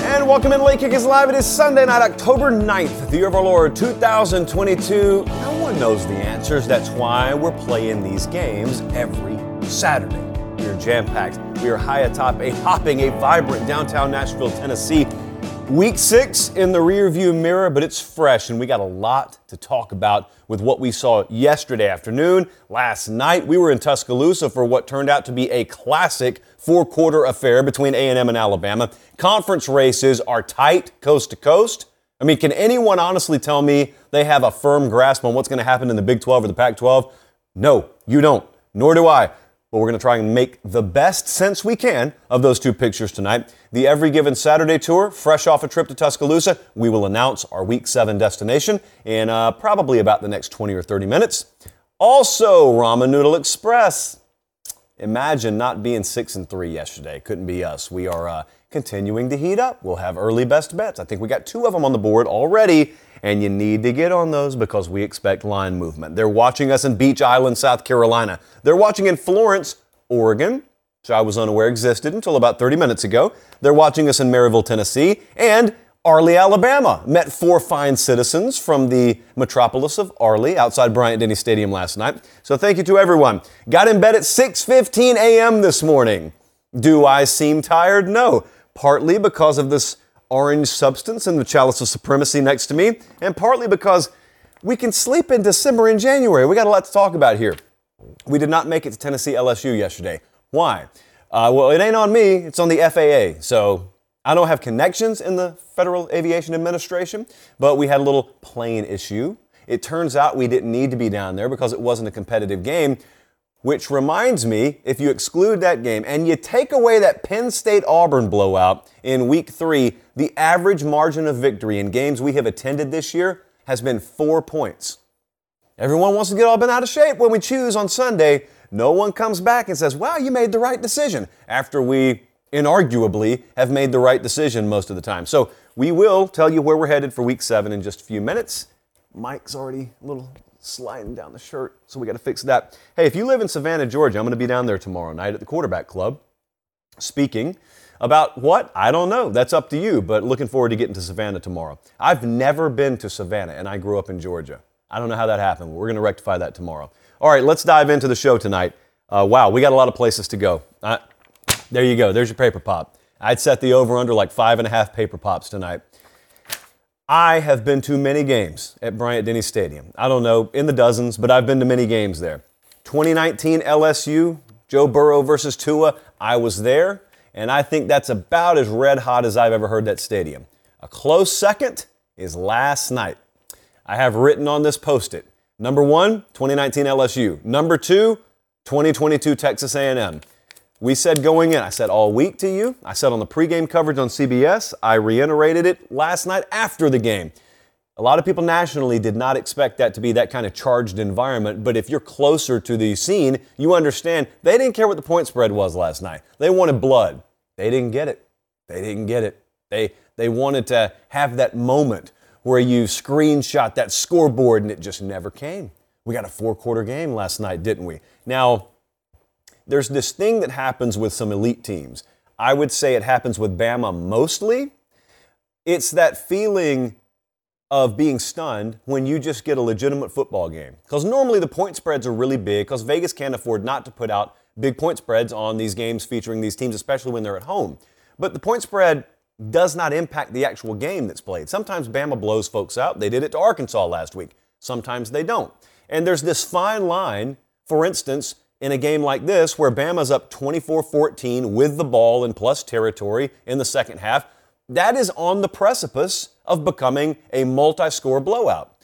And welcome in Late Kick is live. It is Sunday night, October 9th, the year of our Lord 2022. No one knows the answers. That's why we're playing these games every Saturday. We are jam packed. We are high atop a hopping, a vibrant downtown Nashville, Tennessee. Week six in the rearview mirror, but it's fresh, and we got a lot to talk about with what we saw yesterday afternoon. Last night, we were in Tuscaloosa for what turned out to be a classic four-quarter affair between A&M and Alabama. Conference races are tight, coast to coast. I mean, can anyone honestly tell me they have a firm grasp on what's going to happen in the Big 12 or the Pac 12? No, you don't. Nor do I. But we're going to try and make the best sense we can of those two pictures tonight. The Every Given Saturday tour, fresh off a trip to Tuscaloosa, we will announce our Week 7 destination in uh, probably about the next 20 or 30 minutes. Also, Ramen Noodle Express. Imagine not being 6 and 3 yesterday. Couldn't be us. We are uh, continuing to heat up. We'll have early best bets. I think we got two of them on the board already and you need to get on those because we expect line movement. They're watching us in Beech Island, South Carolina. They're watching in Florence, Oregon, which I was unaware existed until about 30 minutes ago. They're watching us in Maryville, Tennessee, and Arley, Alabama. Met four fine citizens from the metropolis of Arley outside Bryant Denny Stadium last night. So thank you to everyone. Got in bed at 6:15 a.m. this morning. Do I seem tired? No. Partly because of this orange substance in the chalice of supremacy next to me, and partly because we can sleep in December and January. We got a lot to talk about here. We did not make it to Tennessee LSU yesterday. Why? Uh, well, it ain't on me, it's on the FAA. So I don't have connections in the Federal Aviation Administration, but we had a little plane issue. It turns out we didn't need to be down there because it wasn't a competitive game. Which reminds me, if you exclude that game and you take away that Penn State Auburn blowout in week three, the average margin of victory in games we have attended this year has been four points. Everyone wants to get all bent out of shape when we choose on Sunday. No one comes back and says, Wow, you made the right decision after we inarguably have made the right decision most of the time. So we will tell you where we're headed for week seven in just a few minutes. Mike's already a little sliding down the shirt, so we got to fix that. Hey, if you live in Savannah, Georgia, I'm going to be down there tomorrow night at the Quarterback Club speaking about what? I don't know. That's up to you, but looking forward to getting to Savannah tomorrow. I've never been to Savannah, and I grew up in Georgia. I don't know how that happened. We're going to rectify that tomorrow. All right, let's dive into the show tonight. Uh, wow, we got a lot of places to go. Uh, there you go. There's your paper pop. I'd set the over under like five and a half paper pops tonight. I have been to many games at Bryant Denny Stadium. I don't know, in the dozens, but I've been to many games there. 2019 LSU, Joe Burrow versus Tua, I was there, and I think that's about as red hot as I've ever heard that stadium. A close second is last night. I have written on this post it. Number one, 2019 LSU. Number two, 2022 Texas A&M. We said going in, I said all week to you. I said on the pregame coverage on CBS. I reiterated it last night after the game. A lot of people nationally did not expect that to be that kind of charged environment, but if you're closer to the scene, you understand they didn't care what the point spread was last night. They wanted blood. They didn't get it. They didn't get it. They, they wanted to have that moment where you screenshot that scoreboard and it just never came. We got a four quarter game last night, didn't we? Now, there's this thing that happens with some elite teams. I would say it happens with Bama mostly. It's that feeling of being stunned when you just get a legitimate football game. Because normally the point spreads are really big because Vegas can't afford not to put out big point spreads on these games featuring these teams, especially when they're at home. But the point spread does not impact the actual game that's played. Sometimes Bama blows folks out. They did it to Arkansas last week. Sometimes they don't. And there's this fine line, for instance, in a game like this where Bama's up 24 14 with the ball in plus territory in the second half, that is on the precipice of becoming a multi score blowout.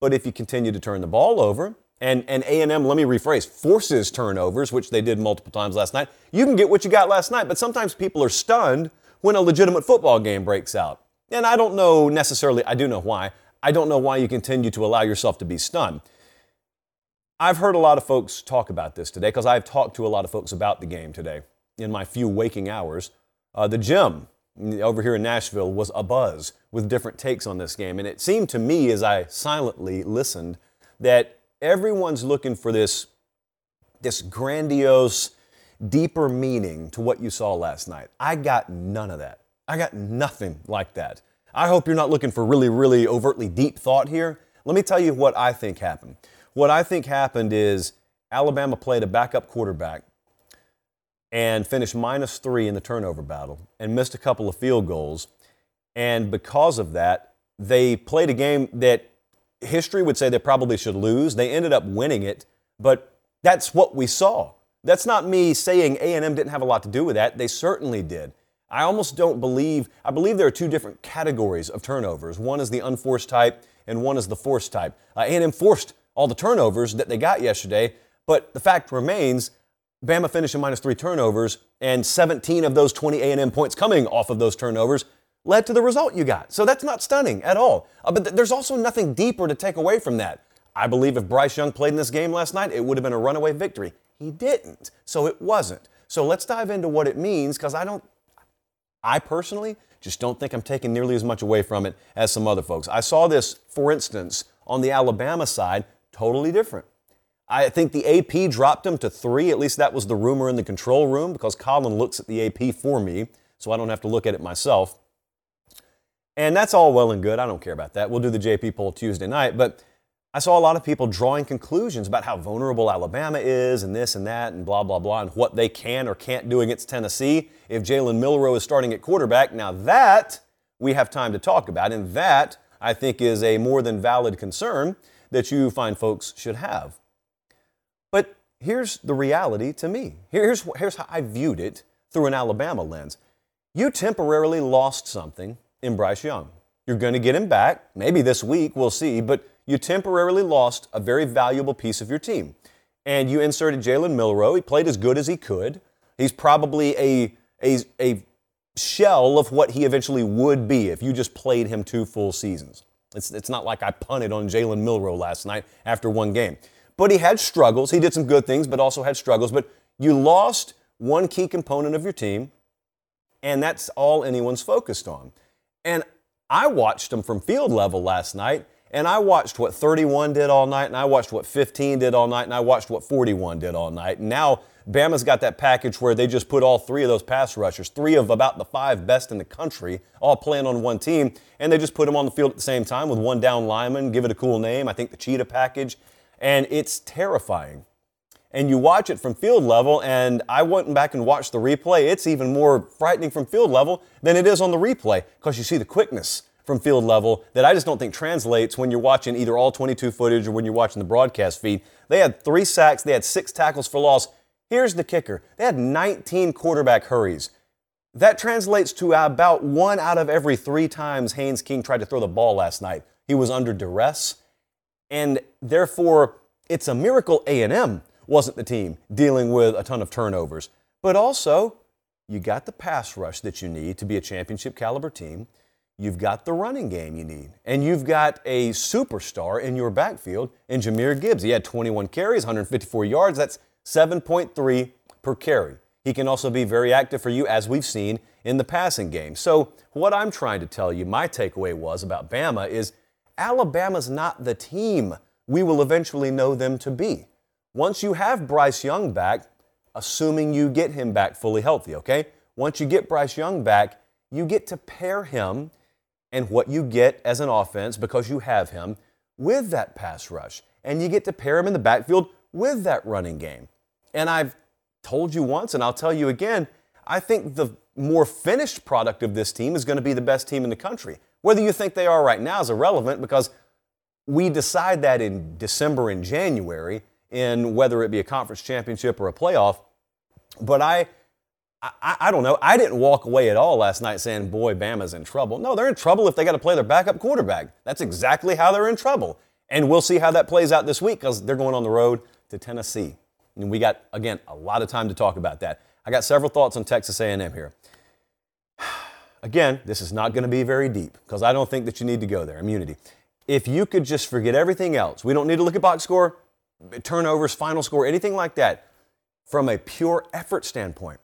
But if you continue to turn the ball over, and, and A&M, let me rephrase, forces turnovers, which they did multiple times last night, you can get what you got last night. But sometimes people are stunned when a legitimate football game breaks out. And I don't know necessarily, I do know why. I don't know why you continue to allow yourself to be stunned. I've heard a lot of folks talk about this today because I've talked to a lot of folks about the game today in my few waking hours. Uh, the gym over here in Nashville was abuzz with different takes on this game. And it seemed to me as I silently listened that everyone's looking for this, this grandiose, deeper meaning to what you saw last night. I got none of that. I got nothing like that. I hope you're not looking for really, really overtly deep thought here. Let me tell you what I think happened. What I think happened is Alabama played a backup quarterback and finished minus three in the turnover battle and missed a couple of field goals. And because of that, they played a game that history would say they probably should lose. They ended up winning it, but that's what we saw. That's not me saying A&M didn't have a lot to do with that. They certainly did. I almost don't believe, I believe there are two different categories of turnovers. One is the unforced type and one is the forced type. Uh, A&M forced all the turnovers that they got yesterday, but the fact remains Bama finishing minus three turnovers, and 17 of those 20 A&M points coming off of those turnovers led to the result you got. So that's not stunning at all. Uh, but th- there's also nothing deeper to take away from that. I believe if Bryce Young played in this game last night, it would have been a runaway victory. He didn't, so it wasn't. So let's dive into what it means, because I don't, I personally just don't think I'm taking nearly as much away from it as some other folks. I saw this, for instance, on the Alabama side, totally different. I think the AP dropped him to three. At least that was the rumor in the control room because Colin looks at the AP for me, so I don't have to look at it myself. And that's all well and good. I don't care about that. We'll do the JP poll Tuesday night. But I saw a lot of people drawing conclusions about how vulnerable Alabama is and this and that and blah, blah, blah, and what they can or can't do against Tennessee if Jalen Milroe is starting at quarterback. Now, that we have time to talk about, and that I think is a more than valid concern that you find folks should have. But here's the reality to me. Here's, here's how I viewed it through an Alabama lens. You temporarily lost something in Bryce Young. You're going to get him back, maybe this week, we'll see, but you temporarily lost a very valuable piece of your team. And you inserted Jalen Milroe. He played as good as he could. He's probably a, a, a shell of what he eventually would be if you just played him two full seasons. It's, it's not like I punted on Jalen Milroe last night after one game. But he had struggles. He did some good things, but also had struggles. But you lost one key component of your team, and that's all anyone's focused on. And I watched him from field level last night, and I watched what 31 did all night, and I watched what 15 did all night, and I watched what 41 did all night. And now Bama's got that package where they just put all three of those pass rushers, three of about the five best in the country, all playing on one team, and they just put them on the field at the same time with one down lineman, give it a cool name. I think the Cheetah package and it's terrifying. And you watch it from field level, and I went back and watched the replay. It's even more frightening from field level than it is on the replay because you see the quickness from field level that I just don't think translates when you're watching either all 22 footage or when you're watching the broadcast feed. They had three sacks, they had six tackles for loss. Here's the kicker they had 19 quarterback hurries. That translates to about one out of every three times Haynes King tried to throw the ball last night. He was under duress and therefore it's a miracle A&M wasn't the team dealing with a ton of turnovers. But also, you got the pass rush that you need to be a championship caliber team. You've got the running game you need. And you've got a superstar in your backfield in Jahmyr Gibbs. He had 21 carries, 154 yards. That's 7.3 per carry. He can also be very active for you, as we've seen in the passing game. So, what I'm trying to tell you, my takeaway was about Bama is Alabama's not the team we will eventually know them to be. Once you have Bryce Young back, assuming you get him back fully healthy, okay? Once you get Bryce Young back, you get to pair him and what you get as an offense because you have him with that pass rush. And you get to pair him in the backfield with that running game. And I've told you once, and I'll tell you again, I think the more finished product of this team is going to be the best team in the country. Whether you think they are right now is irrelevant because we decide that in December and January in whether it be a conference championship or a playoff. But I, I, I, don't know. I didn't walk away at all last night saying, boy, Bama's in trouble. No, they're in trouble if they got to play their backup quarterback. That's exactly how they're in trouble. And we'll see how that plays out this week because they're going on the road to Tennessee. And we got, again, a lot of time to talk about that. I got several thoughts on Texas A&M here. Again, this is not going to be very deep because I don't think that you need to go there. Immunity. If you could just forget everything else, we don't need to look at box score, turnovers, final score, anything like that. From a pure effort standpoint,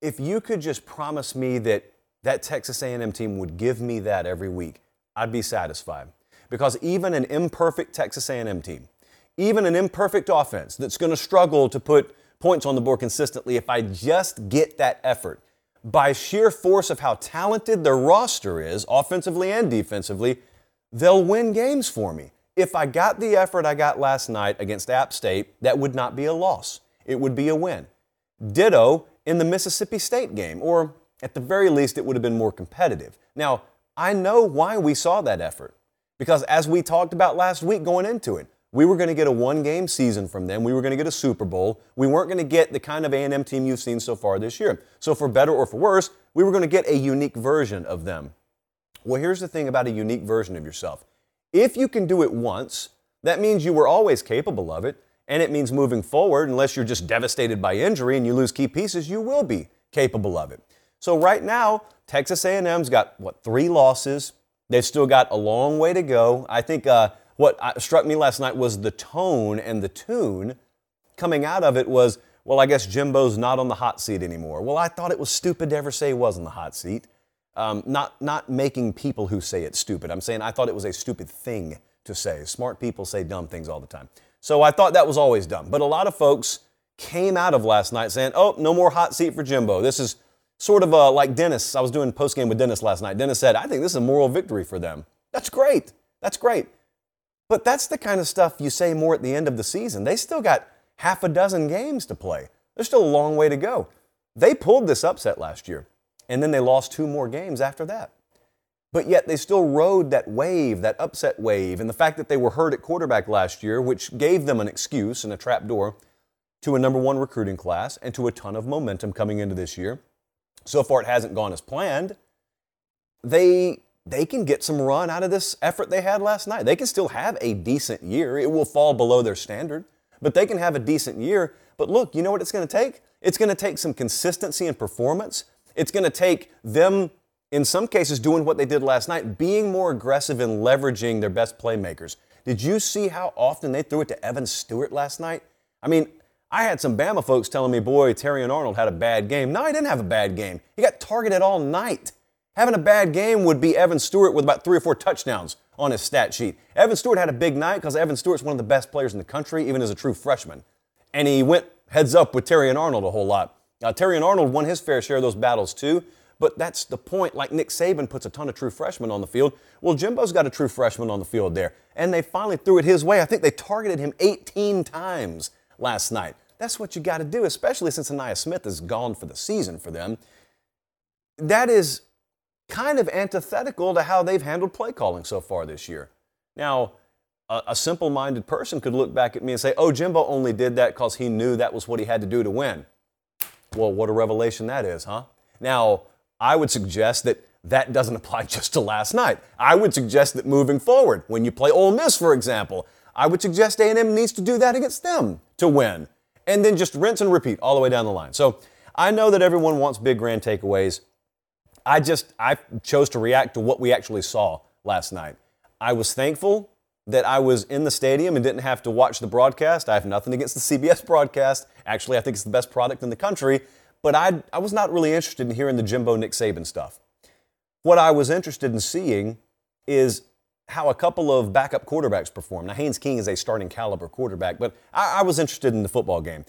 if you could just promise me that that Texas A&M team would give me that every week, I'd be satisfied. Because even an imperfect Texas A&M team, even an imperfect offense that's going to struggle to put points on the board consistently, if I just get that effort, by sheer force of how talented their roster is, offensively and defensively, they'll win games for me. If I got the effort I got last night against App State, that would not be a loss. It would be a win. Ditto in the Mississippi State game, or at the very least, it would have been more competitive. Now, I know why we saw that effort. Because as we talked about last week going into it, we were going to get a one-game season from them. We were going to get a Super Bowl. We weren't going to get the kind of A&M team you've seen so far this year. So for better or for worse, we were going to get a unique version of them. Well, here's the thing about a unique version of yourself. If you can do it once, that means you were always capable of it, and it means moving forward, unless you're just devastated by injury and you lose key pieces, you will be capable of it. So right now, Texas A&M's got what three losses. They've still got a long way to go. I think uh, what struck me last night was the tone and the tune coming out of it was, well, I guess Jimbo's not on the hot seat anymore. Well, I thought it was stupid to ever say he was on the hot seat. Um, not, not making people who say it stupid. I'm saying I thought it was a stupid thing to say. Smart people say dumb things all the time. So I thought that was always dumb. But a lot of folks came out of last night saying, oh, no more hot seat for Jimbo. This is sort of uh, like Dennis. I was doing post game with Dennis last night. Dennis said, I think this is a moral victory for them. That's great. That's great. But that's the kind of stuff you say more at the end of the season. They still got half a dozen games to play. There's still a long way to go. They pulled this upset last year, and then they lost two more games after that. But yet they still rode that wave, that upset wave, and the fact that they were hurt at quarterback last year, which gave them an excuse and a trap door to a number one recruiting class and to a ton of momentum coming into this year. So far, it hasn't gone as planned. They they can get some run out of this effort they had last night. They can still have a decent year. It will fall below their standard, but they can have a decent year. But look, you know what it's going to take? It's going to take some consistency and performance. It's going to take them, in some cases, doing what they did last night, being more aggressive and leveraging their best playmakers. Did you see how often they threw it to Evan Stewart last night? I mean, I had some Bama folks telling me, boy, Terrion Arnold had a bad game. No, he didn't have a bad game. He got targeted all night. Having a bad game would be Evan Stewart with about three or four touchdowns on his stat sheet. Evan Stewart had a big night because Evan Stewart's one of the best players in the country, even as a true freshman. And he went heads up with Terrion Arnold a whole lot. Now, Terrion Arnold won his fair share of those battles too, but that's the point. Like Nick Saban puts a ton of true freshmen on the field. Well, Jimbo's got a true freshman on the field there. And they finally threw it his way. I think they targeted him 18 times last night. That's what you got to do, especially since Ainias Smith is gone for the season for them. That is kind of antithetical to how they've handled play calling so far this year. Now, a, a simple minded person could look back at me and say, oh, Jimbo only did that because he knew that was what he had to do to win. Well, what a revelation that is, huh? Now, I would suggest that that doesn't apply just to last night. I would suggest that moving forward, when you play Ole Miss, for example, I would suggest A&M needs to do that against them to win, and then just rinse and repeat all the way down the line. So I know that everyone wants big grand takeaways. I just I chose to react to what we actually saw last night. I was thankful that I was in the stadium and didn't have to watch the broadcast. I have nothing against the CBS broadcast. Actually, I think it's the best product in the country. But I, I was not really interested in hearing the Jimbo Nick Saban stuff. What I was interested in seeing is how a couple of backup quarterbacks perform. Now, Haynes King is a starting caliber quarterback, but I, I was interested in the football game.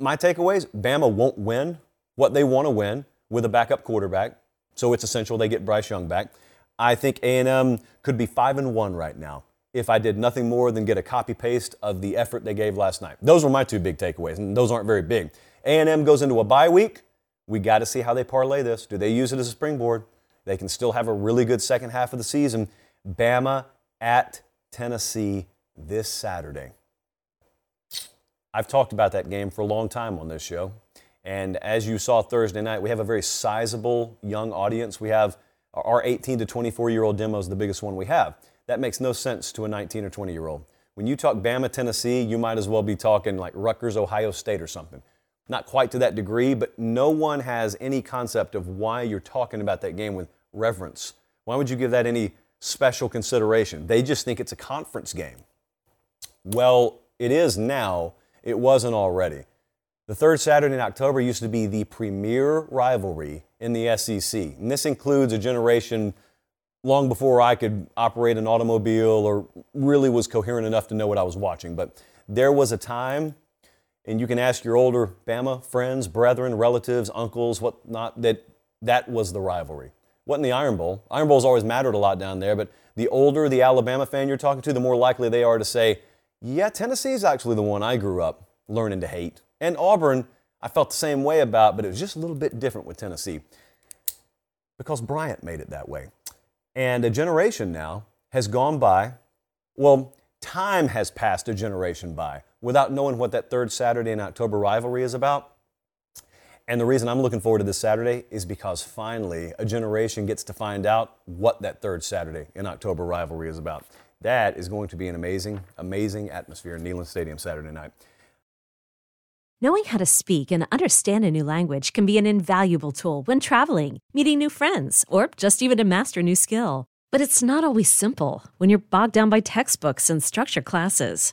My takeaways Bama won't win what they want to win with a backup quarterback, so it's essential they get Bryce Young back. I think A&M could be five and one right now if I did nothing more than get a copy paste of the effort they gave last night. Those were my two big takeaways, and those aren't very big. A&M goes into a bye week. We got to see how they parlay this. Do they use it as a springboard? They can still have a really good second half of the season. Bama at Tennessee this Saturday. I've talked about that game for a long time on this show. And as you saw Thursday night, we have a very sizable young audience. We have our 18 to 24 year old demo is the biggest one we have. that makes no sense to a 19 or 20 year old. When you talk Bama, Tennessee, you might as well be talking like Rutgers, Ohio State or something. Not quite to that degree, but no one has any concept of why you're talking about that game with reverence. Why would you give that any special consideration? They just think it's a conference game. Well, it is now. It wasn't already. The third Saturday in October used to be the premier rivalry in the SEC. And this includes a generation long before I could operate an automobile or really was coherent enough to know what I was watching. But there was a time, and you can ask your older Bama friends, brethren, relatives, uncles, whatnot, that that was the rivalry. Wasn't the Iron Bowl. Iron Bowl's always mattered a lot down there, but the older the Alabama fan you're talking to, the more likely they are to say, yeah, Tennessee's actually the one I grew up learning to hate. And Auburn, I felt the same way about, but it was just a little bit different with Tennessee because Bryant made it that way. And a generation now has gone by. Well, time has passed a generation by without knowing what that third Saturday in October rivalry is about. And the reason I'm looking forward to this Saturday is because finally a generation gets to find out what that third Saturday in October rivalry is about. That is going to be an amazing, amazing atmosphere in Neyland Stadium Saturday night. Knowing how to speak and understand a new language can be an invaluable tool when traveling, meeting new friends, or just even to master a new skill. But it's not always simple when you're bogged down by textbooks and structure classes.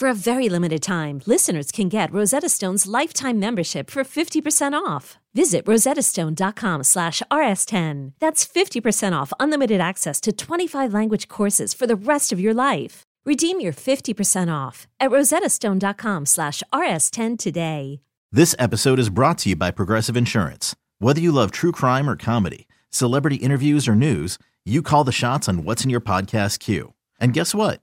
For a very limited time, listeners can get Rosetta Stone's lifetime membership for 50% off. Visit rosettastone.com slash rs10. That's 50% off unlimited access to 25 language courses for the rest of your life. Redeem your 50% off at rosettastone.com slash rs10 today. This episode is brought to you by Progressive Insurance. Whether you love true crime or comedy, celebrity interviews or news, you call the shots on what's in your podcast queue. And guess what?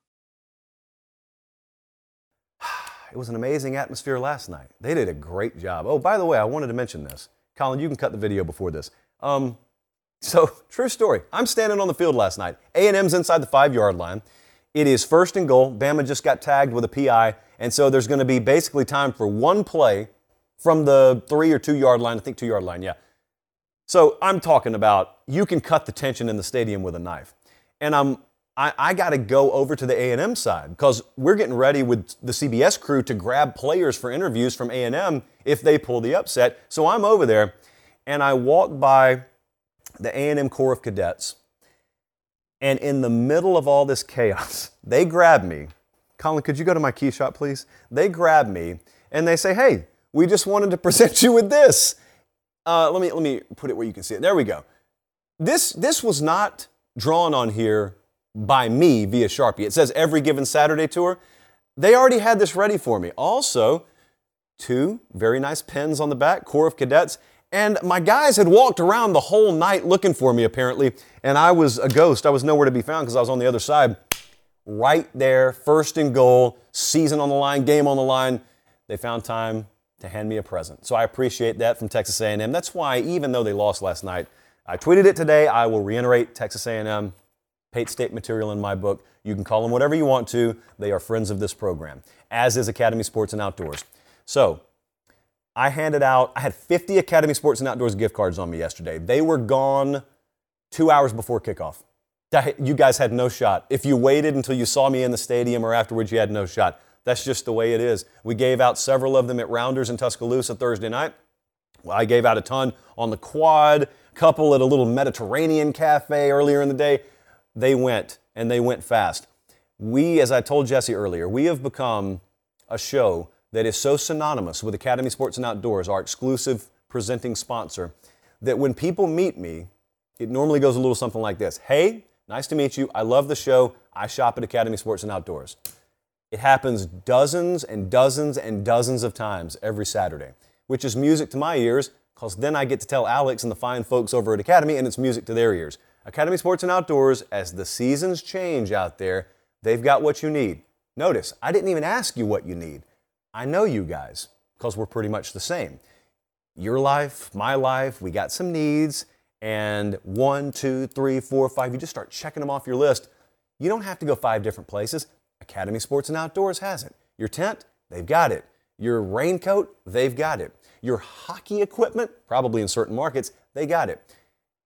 It was an amazing atmosphere last night. They did a great job. Oh, by the way, I wanted to mention this. Colin, you can cut the video before this. Um, so, true story. I'm standing on the field last night. A&M's inside the five-yard line. It is first and goal. Bama just got tagged with a PI, and so there's going to be basically time for one play from the three or two yard line. I think two yard line, yeah. So I'm talking about you can cut the tension in the stadium with a knife, and I'm I, I got to go over to the A&M side because we're getting ready with the CBS crew to grab players for interviews from A&M if they pull the upset. So I'm over there, and I walk by the A&M Corps of Cadets and in the middle of all this chaos, they grab me. Colin, could you go to my key shop, please? They grab me and they say, hey, we just wanted to present you with this. Uh, let, me, let me put it where you can see it. There we go. This, this was not drawn on here by me via Sharpie. It says every given Saturday tour. They already had this ready for me. Also, two very nice pens on the back, Corps of Cadets. And my guys had walked around the whole night looking for me, apparently, and I was a ghost. I was nowhere to be found because I was on the other side. Right there, first and goal, season on the line, game on the line. They found time to hand me a present. So I appreciate that from Texas A&M. That's why, even though they lost last night, I tweeted it today. I will reiterate Texas A&M, Pate State material in my book. You can call them whatever you want to. They are friends of this program, as is Academy Sports and Outdoors. So I handed out, I had 50 Academy Sports and Outdoors gift cards on me yesterday. They were gone two hours before kickoff. You guys had no shot. If you waited until you saw me in the stadium or afterwards, you had no shot. That's just the way it is. We gave out several of them at Rounders in Tuscaloosa Thursday night. I gave out a ton on the quad, couple at a little Mediterranean cafe earlier in the day. They went, and they went fast. We, as I told Jesse earlier, we have become a show that is so synonymous with Academy Sports and Outdoors, our exclusive presenting sponsor, that when people meet me, it normally goes a little something like this Hey, nice to meet you. I love the show. I shop at Academy Sports and Outdoors. It happens dozens and dozens and dozens of times every Saturday, which is music to my ears because then I get to tell Alex and the fine folks over at Academy, and it's music to their ears. Academy Sports and Outdoors, as the seasons change out there, they've got what you need. Notice, I didn't even ask you what you need. I know you guys because we're pretty much the same. Your life, my life, we got some needs, and one, two, three, four, five, you just start checking them off your list. You don't have to go five different places. Academy Sports and Outdoors has it. Your tent, they've got it. Your raincoat, they've got it. Your hockey equipment, probably in certain markets, they got it.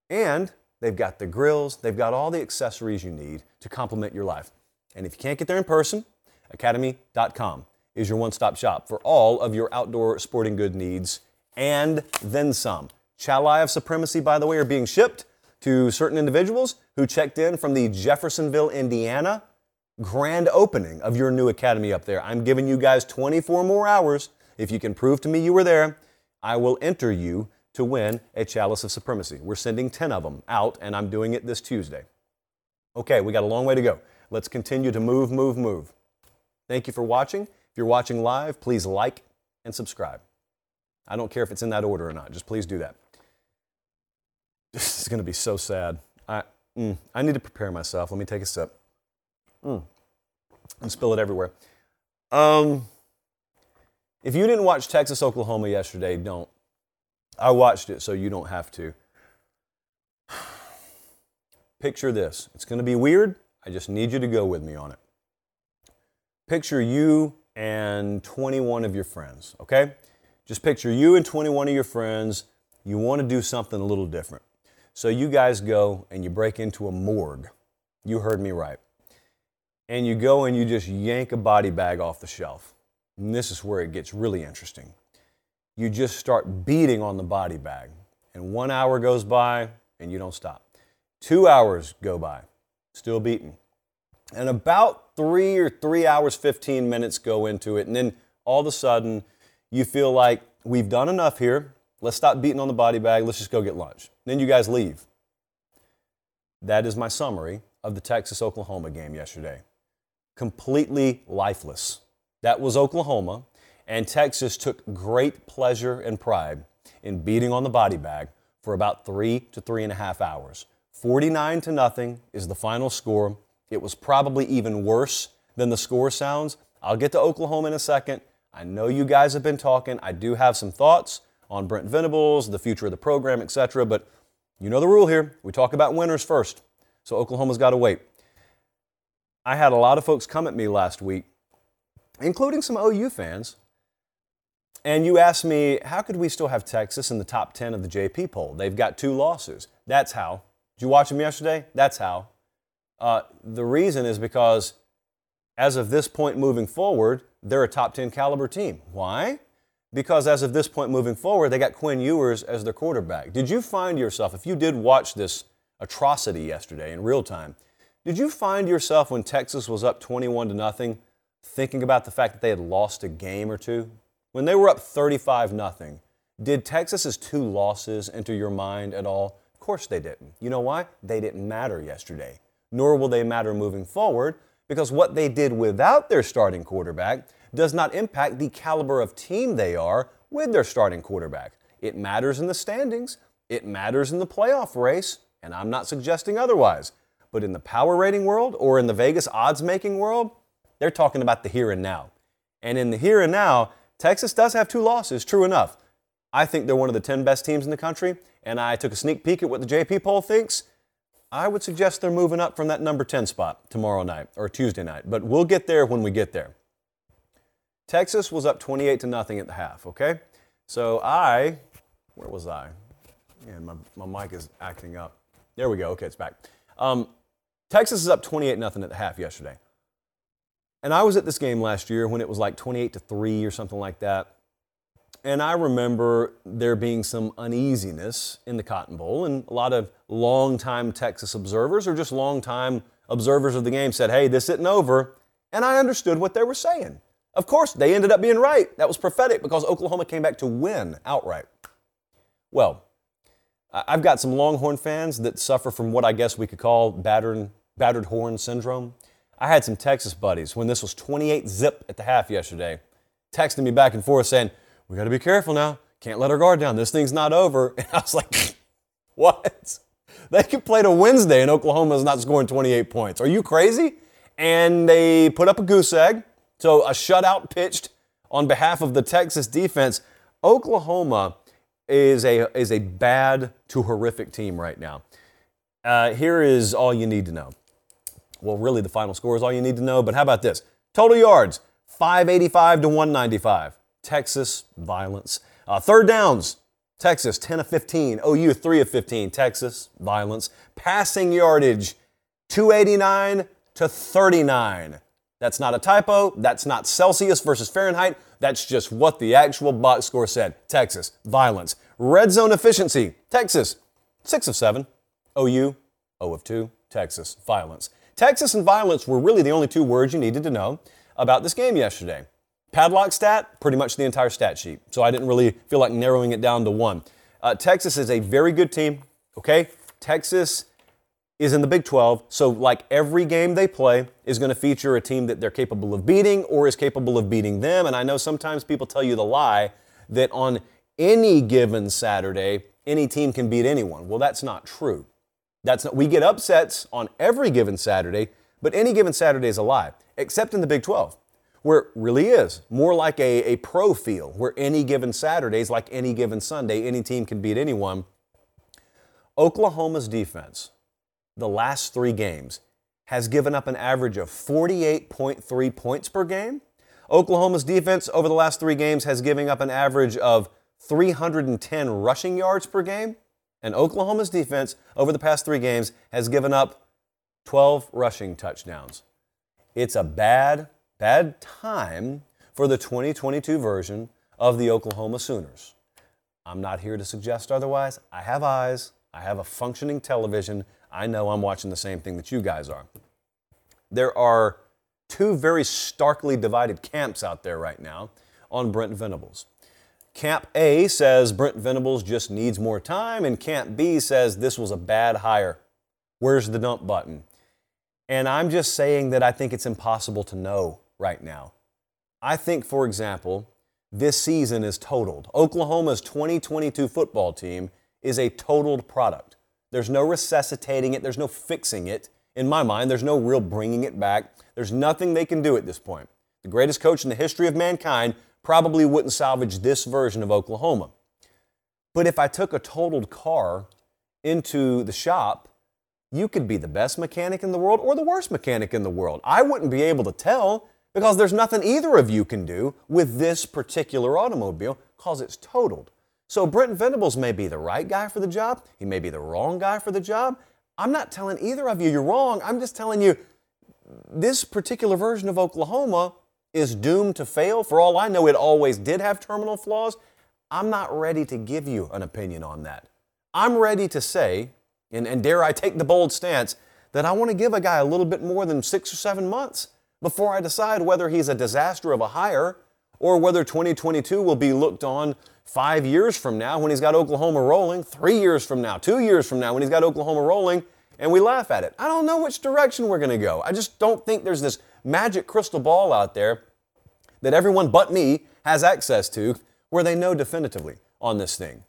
And they've got the grills, they've got all the accessories you need to complement your life. And if you can't get there in person, academy.com is your one stop shop for all of your outdoor sporting good needs and then some. Chalai of Supremacy, by the way, are being shipped to certain individuals who checked in from the Jeffersonville, Indiana grand opening of your new academy up there. I'm giving you guys 24 more hours. If you can prove to me you were there, I will enter you to win a Chalice of Supremacy. We're sending 10 of them out, and I'm doing it this Tuesday. Okay, we got a long way to go. Let's continue to move, move, move. Thank you for watching. If you're watching live, please like and subscribe. I don't care if it's in that order or not, just please do that. This is going to be so sad. I, mm, I need to prepare myself. Let me take a sip. Mm. And spill it everywhere. Um, if you didn't watch Texas Oklahoma yesterday, don't. I watched it so you don't have to. Picture this. It's going to be weird. I just need you to go with me on it. Picture you and 21 of your friends, okay? Just picture you and 21 of your friends. You want to do something a little different. So you guys go and you break into a morgue. You heard me right and you go and you just yank a body bag off the shelf. And this is where it gets really interesting. You just start beating on the body bag, and one hour goes by and you don't stop. Two hours go by, still beating. And about three or three hours, 15 minutes go into it, and then all of a sudden you feel like we've done enough here. Let's stop beating on the body bag. Let's just go get lunch. Then you guys leave. That is my summary of the Texas Oklahoma game yesterday completely lifeless. That was Oklahoma, and Texas took great pleasure and pride in beating on the body bag for about three to three and a half hours. 49 to nothing is the final score. It was probably even worse than the score sounds. I'll get to Oklahoma in a second. I know you guys have been talking. I do have some thoughts on Brent Venables, the future of the program, etc. But you know the rule here. We talk about winners first. So Oklahoma's got to wait. I had a lot of folks come at me last week, including some OU fans, and you asked me, how could we still have Texas in the top 10 of the JP poll? They've got two losses. That's how. Did you watch them yesterday? That's how. Uh, the reason is because as of this point moving forward, they're a top 10 caliber team. Why? Because as of this point moving forward, they got Quinn Ewers as their quarterback. Did you find yourself, if you did watch this atrocity yesterday in real time, did you find yourself when Texas was up 21 to nothing thinking about the fact that they had lost a game or two? When they were up 35 nothing, did Texas's two losses enter your mind at all? Of course they didn't. You know why? They didn't matter yesterday. Nor will they matter moving forward because what they did without their starting quarterback does not impact the caliber of team they are with their starting quarterback. It matters in the standings, it matters in the playoff race, and I'm not suggesting otherwise. But in the power rating world or in the Vegas odds making world, they're talking about the here and now. And in the here and now, Texas does have two losses, true enough. I think they're one of the 10 best teams in the country, and I took a sneak peek at what the JP poll thinks. I would suggest they're moving up from that number 10 spot tomorrow night or Tuesday night, but we'll get there when we get there. Texas was up 28 to nothing at the half, okay? So I, where was I? Man, my, my mic is acting up. There we go. Okay, it's back. Um, Texas is up 28 nothing at the half yesterday. And I was at this game last year when it was like 28 to 3 or something like that. And I remember there being some uneasiness in the Cotton Bowl, and a lot of longtime Texas observers or just longtime observers of the game said, hey, this isn't over. And I understood what they were saying. Of course, they ended up being right. That was prophetic because Oklahoma came back to win outright. Well, I've got some Longhorn fans that suffer from what I guess we could call battered, battered horn syndrome. I had some Texas buddies when this was 28 zip at the half yesterday, texting me back and forth saying, We got to be careful now. Can't let our guard down. This thing's not over. And I was like, What? They could play to Wednesday and Oklahoma's not scoring 28 points. Are you crazy? And they put up a goose egg. So a shutout pitched on behalf of the Texas defense. Oklahoma is a, is a bad to horrific team right now. Uh, here is all you need to know. Well, really, the final score is all you need to know, but how about this? Total yards 585 to 195. Texas, violence. Uh, third downs, Texas 10 of 15. OU 3 of 15. Texas, violence. Passing yardage 289 to 39. That's not a typo. That's not Celsius versus Fahrenheit. That's just what the actual box score said. Texas, violence. Red zone efficiency, Texas, 6 of 7. OU, 0 of 2. Texas, violence. Texas and violence were really the only two words you needed to know about this game yesterday. Padlock stat, pretty much the entire stat sheet. So I didn't really feel like narrowing it down to one. Uh, Texas is a very good team, okay? Texas is in the Big 12, so like every game they play is going to feature a team that they're capable of beating or is capable of beating them. And I know sometimes people tell you the lie that on any given Saturday, any team can beat anyone. Well, that's not true. That's not, we get upsets on every given Saturday, but any given Saturday is a lie, except in the Big 12, where it really is more like a, a pro feel, where any given Saturday is like any given Sunday, any team can beat anyone. Oklahoma's defense the last three games has given up an average of 48.3 points per game. Oklahoma's defense over the last three games has given up an average of 310 rushing yards per game. And Oklahoma's defense over the past three games has given up 12 rushing touchdowns. It's a bad, bad time for the 2022 version of the Oklahoma Sooners. I'm not here to suggest otherwise. I have eyes, I have a functioning television, I know I'm watching the same thing that you guys are. There are two very starkly divided camps out there right now on Brent Venables. Camp A says Brent Venables just needs more time, and Camp B says this was a bad hire. Where's the dump button? And I'm just saying that I think it's impossible to know right now. I think, for example, this season is totaled. Oklahoma's 2022 football team is a totaled product. There's no resuscitating it, there's no fixing it. In my mind, there's no real bringing it back. There's nothing they can do at this point. The greatest coach in the history of mankind probably wouldn't salvage this version of Oklahoma. But if I took a totaled car into the shop, you could be the best mechanic in the world or the worst mechanic in the world. I wouldn't be able to tell because there's nothing either of you can do with this particular automobile because it's totaled. So Brent Venables may be the right guy for the job. He may be the wrong guy for the job. I'm not telling either of you you're wrong. I'm just telling you this particular version of Oklahoma is doomed to fail. For all I know, it always did have terminal flaws. I'm not ready to give you an opinion on that. I'm ready to say, and, and dare I take the bold stance, that I want to give a guy a little bit more than six or seven months before I decide whether he's a disaster of a hire or whether 2022 will be looked on five years from now when he's got Oklahoma rolling, three years from now, two years from now when he's got Oklahoma rolling, and we laugh at it. I don't know which direction we're going to go. I just don't think there's this magic crystal ball out there that everyone but me has access to where they know definitively on this thing.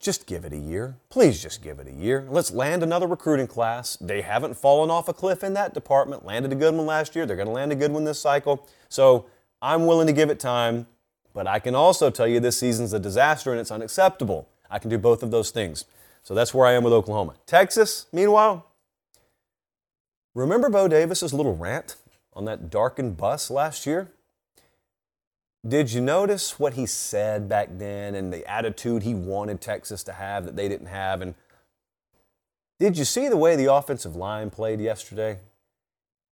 Just give it a year. Please just give it a year. Let's land another recruiting class. They haven't fallen off a cliff in that department. Landed a good one last year. They're going to land a good one this cycle. So I'm willing to give it time. But I can also tell you this season's a disaster and it's unacceptable. I can do both of those things. So that's where I am with Oklahoma. Texas, meanwhile, remember Bo Davis's little rant on that darkened bus last year? Did you notice what he said back then and the attitude he wanted Texas to have that they didn't have? And did you see the way the offensive line played yesterday?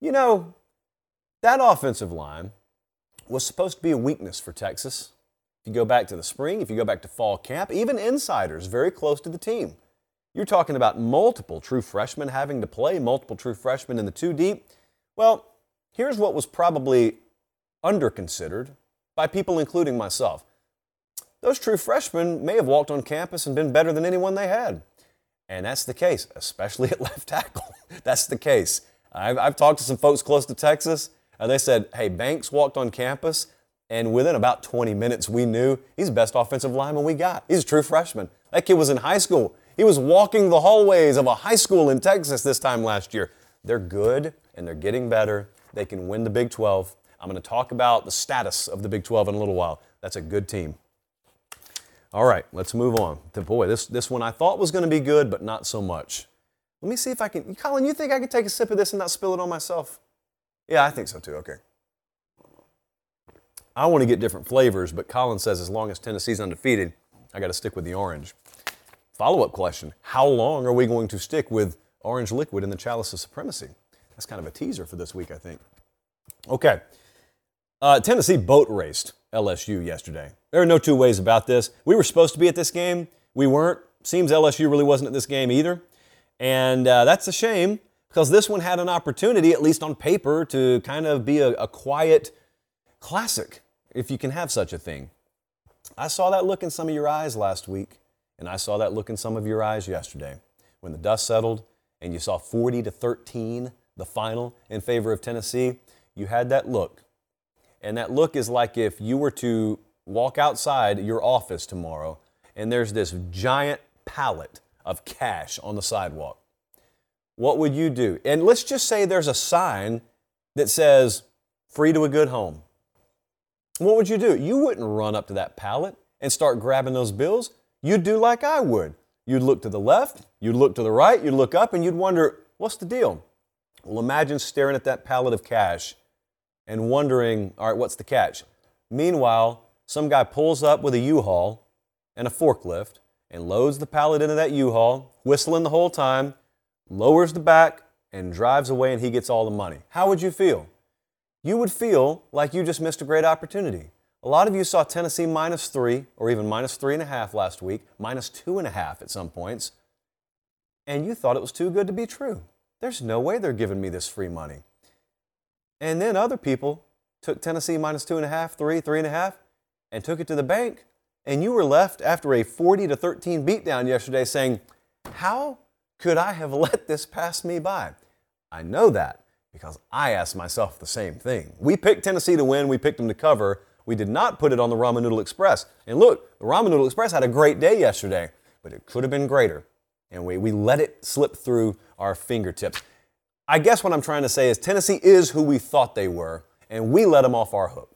You know, that offensive line was supposed to be a weakness for Texas. If you go back to the spring, if you go back to fall camp, even insiders very close to the team. You're talking about multiple true freshmen having to play, multiple true freshmen in the two deep. Well, here's what was probably underconsidered by people, including myself. those true freshmen may have walked on campus and been better than anyone they had. And that's the case, especially at left tackle. that's the case. I've, I've, talked to some folks close to Texas, and they said, hey, Banks walked on campus, and within about 20 minutes, we knew he's the best offensive lineman we got. He's a true freshman. That kid was in high school. He was walking the hallways of a high school in Texas this time last year. They're good, and they're getting better. They can win the Big 12. I'm going to talk about the status of the Big 12 in a little while. That's a good team. All right, let's move on. Boy, this, this one I thought was going to be good, but not so much. Let me see if I can. Colin, you think I could take a sip of this and not spill it on myself? Yeah, I think so too. Okay. I want to get different flavors, but Colin says as long as Tennessee's undefeated, I got to stick with the orange. Follow up question How long are we going to stick with orange liquid in the chalice of supremacy? That's kind of a teaser for this week, I think. Okay. Uh, Tennessee boat raced LSU yesterday. There are no two ways about this. We were supposed to be at this game. We weren't. Seems LSU really wasn't at this game either. And uh, that's a shame because this one had an opportunity, at least on paper, to kind of be a, a quiet classic, if you can have such a thing. I saw that look in some of your eyes last week, and I saw that look in some of your eyes yesterday when the dust settled and you saw 40 to 13, the final in favor of Tennessee. You had that look. And that look is like if you were to walk outside your office tomorrow and there's this giant pallet of cash on the sidewalk. What would you do? And let's just say there's a sign that says, free to a good home. What would you do? You wouldn't run up to that pallet and start grabbing those bills. You'd do like I would. You'd look to the left, you'd look to the right, you'd look up, and you'd wonder, what's the deal? Well, imagine staring at that pallet of cash and wondering, all right, what's the catch? Meanwhile, some guy pulls up with a U-Haul and a forklift and loads the pallet into that U-Haul, whistling the whole time, lowers the back, and drives away, and he gets all the money. How would you feel? You would feel like you just missed a great opportunity. A lot of you saw Tennessee minus three, or even minus three and a half last week, minus two and a half at some points, and you thought it was too good to be true. There's no way they're giving me this free money. And then other people took Tennessee minus two and a half, three, three and a half, and took it to the bank. And you were left after a 40 to 13 beatdown yesterday saying, How could I have let this pass me by? I know that because I asked myself the same thing. We picked Tennessee to win, we picked them to cover. We did not put it on the Ramen Noodle Express. And look, the Ramen Noodle Express had a great day yesterday, but it could have been greater. And we, we let it slip through our fingertips. I guess what I'm trying to say is Tennessee is who we thought they were, and we let them off our hook.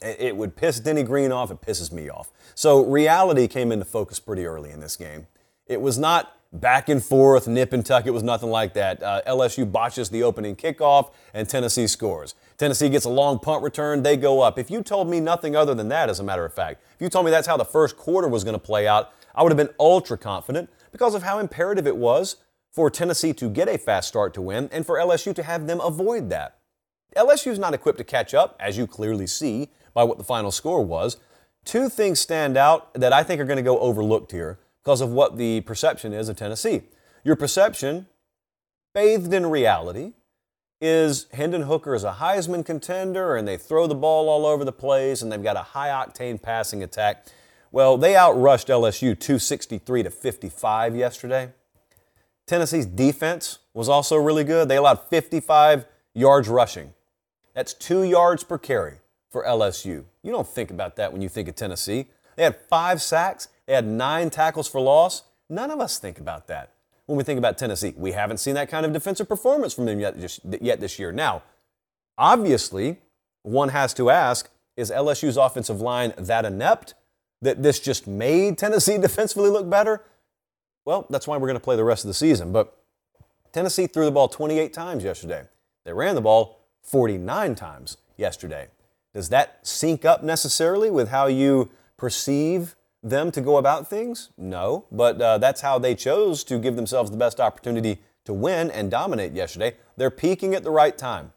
It would piss Denny Green off, it pisses me off. So reality came into focus pretty early in this game. It was not back and forth, nip and tuck. It was nothing like that. Uh, LSU botches the opening kickoff, and Tennessee scores. Tennessee gets a long punt return, they go up. If you told me nothing other than that, as a matter of fact, if you told me that's how the first quarter was going to play out, I would have been ultra confident because of how imperative it was for Tennessee to get a fast start to win and for LSU to have them avoid that. LSU is not equipped to catch up, as you clearly see by what the final score was. Two things stand out that I think are going to go overlooked here because of what the perception is of Tennessee. Your perception, bathed in reality, is Hendon Hooker is a Heisman contender and they throw the ball all over the place and they've got a high octane passing attack. Well, they outrushed LSU 263 to 55 yesterday. Tennessee's defense was also really good. They allowed 55 yards rushing. That's two yards per carry for LSU. You don't think about that when you think of Tennessee. They had five sacks, they had nine tackles for loss. None of us think about that when we think about Tennessee. We haven't seen that kind of defensive performance from them yet, just, yet this year. Now, obviously, one has to ask is LSU's offensive line that inept that this just made Tennessee defensively look better? Well, that's why we're going to play the rest of the season. But Tennessee threw the ball 28 times yesterday. They ran the ball 49 times yesterday. Does that sync up necessarily with how you perceive them to go about things? No, but uh, that's how they chose to give themselves the best opportunity to win and dominate yesterday. They're peaking at the right time.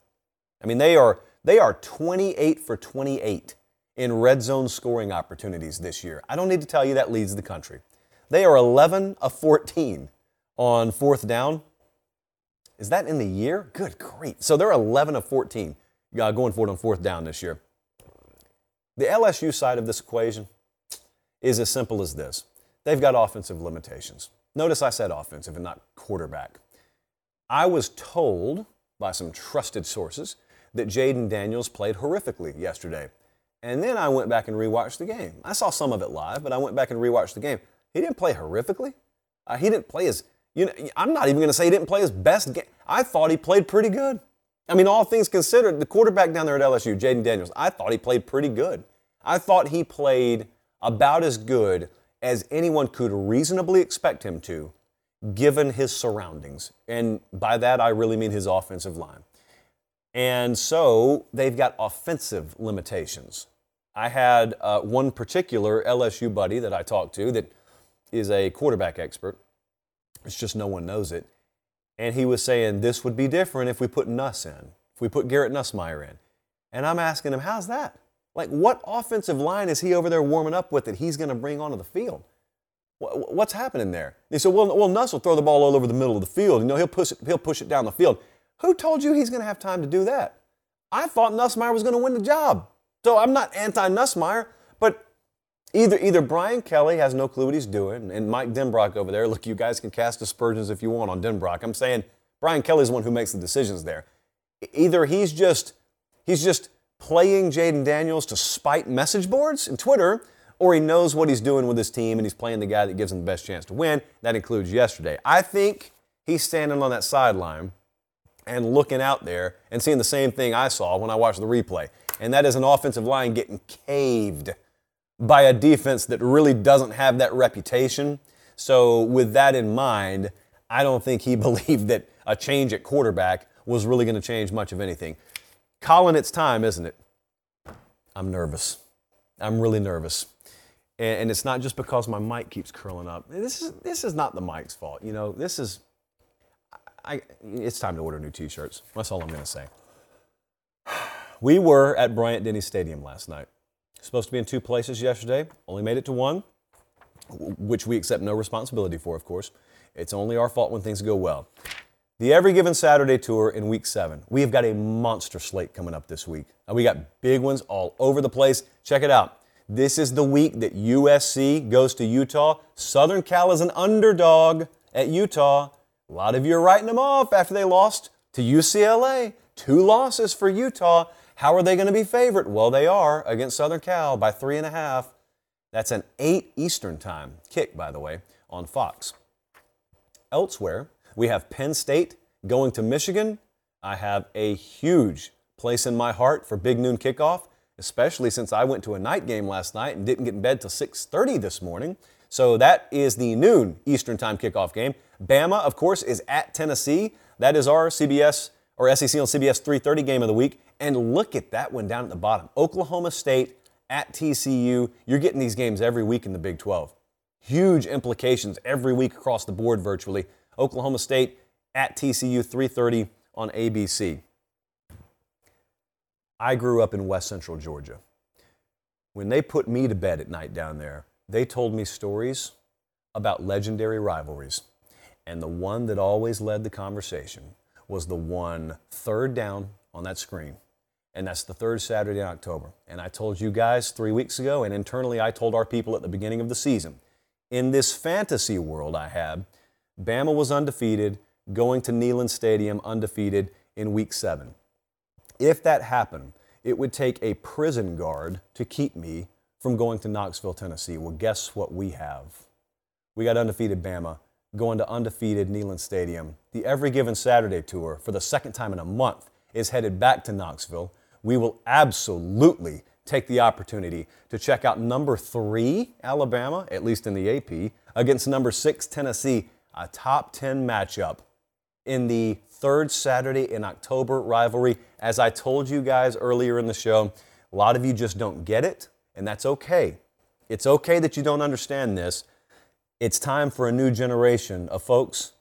I mean, they are they are 28 for 28 in red zone scoring opportunities this year. I don't need to tell you that leads the country. They are 11 of 14 on fourth down. Is that in the year? Good grief. So they're 11 of 14 uh, going for it on fourth down this year. The LSU side of this equation, is as simple as this they've got offensive limitations. Notice I said offensive and not quarterback. I was told by some trusted sources that Jayden Daniels played horrifically yesterday. And then I went back and rewatched the game. I saw some of it live, but I went back and rewatched the game. He didn't play horrifically. Uh, he didn't play his, you know, I'm not even going to say he didn't play his best game. I thought he played pretty good. I mean, all things considered, the quarterback down there at LSU, Jayden Daniels, I thought he played pretty good. I thought he played about as good as anyone could reasonably expect him to, given his surroundings. And by that, I really mean his offensive line. And so they've got offensive limitations. I had uh, one particular LSU buddy that I talked to that is a quarterback expert. It's just no one knows it. And he was saying this would be different if we put Nuss in, if we put Garrett Nussmeier in. And I'm asking him, how's that? Like, what offensive line is he over there warming up with that he's going to bring onto the field? What's happening there? He said, well, well, Nuss will throw the ball all over the middle of the field. You know, he'll push it, he'll push it down the field. Who told you he's going to have time to do that? I thought Nussmeyer was going to win the job. So I'm not anti-Nussmeier, but either either Brian Kelly has no clue what he's doing, and Mike Denbrock over there, look, you guys can cast aspersions if you want on Denbrock. I'm saying Brian Kelly's the one who makes the decisions there. Either he's just he's just playing Jayden Daniels to spite message boards and Twitter, or he knows what he's doing with his team and he's playing the guy that gives him the best chance to win. That includes yesterday. I think he's standing on that sideline and looking out there and seeing the same thing I saw when I watched the replay. And that is an offensive line getting caved by a defense that really doesn't have that reputation. So, with that in mind, I don't think he believed that a change at quarterback was really going to change much of anything. Colin, it's time, isn't it? I'm nervous. I'm really nervous. And, it's not just because my mic keeps curling up. This is, this is not the mic's fault. You know, this is, I, it's time to order new t shirts. That's all I'm going to say. We were at Bryant Denny Stadium last night. Supposed to be in two places yesterday, only made it to one, which we accept no responsibility for, of course. It's only our fault when things go well. The Every Given Saturday Tour in week seven. We have got a monster slate coming up this week. We got big ones all over the place. Check it out. This is the week that USC goes to Utah. Southern Cal is an underdog at Utah. A lot of you are writing them off after they lost to UCLA. Two losses for Utah. How are they going to be favored? Well, they are against Southern Cal by three and a half. That's an 8 Eastern time kick, by the way, on Fox. Elsewhere, we have Penn State going to Michigan. I have a huge place in my heart for big noon kickoff, especially since I went to a night game last night and didn't get in bed till 6:30 this morning. So that is the noon Eastern Time kickoff game. Bama, of course, is at Tennessee. That is our CBS or SEC on CBS 3:30 game of the week. And look at that one down at the bottom. Oklahoma State at TCU. You're getting these games every week in the Big 12. Huge implications every week across the board virtually. Oklahoma State at TCU 3:30 on ABC. I grew up in West Central Georgia. When they put me to bed at night down there, they told me stories about legendary rivalries. And the one that always led the conversation was the one third down on that screen. And that's the third Saturday in October. And I told you guys three weeks ago, and internally I told our people at the beginning of the season in this fantasy world I had, Bama was undefeated, going to Neyland Stadium undefeated in week seven. If that happened, it would take a prison guard to keep me from going to Knoxville, Tennessee. Well, guess what we have? We got undefeated Bama going to undefeated Neyland Stadium. The Every Given Saturday tour, for the second time in a month, is headed back to Knoxville. We will absolutely take the opportunity to check out number three, Alabama, at least in the AP, against number six, Tennessee a top 10 matchup in the third Saturday in October rivalry. As I told you guys earlier in the show, a lot of you just don't get it, and that's okay. It's okay that you don't understand this. It's time for a new generation of folks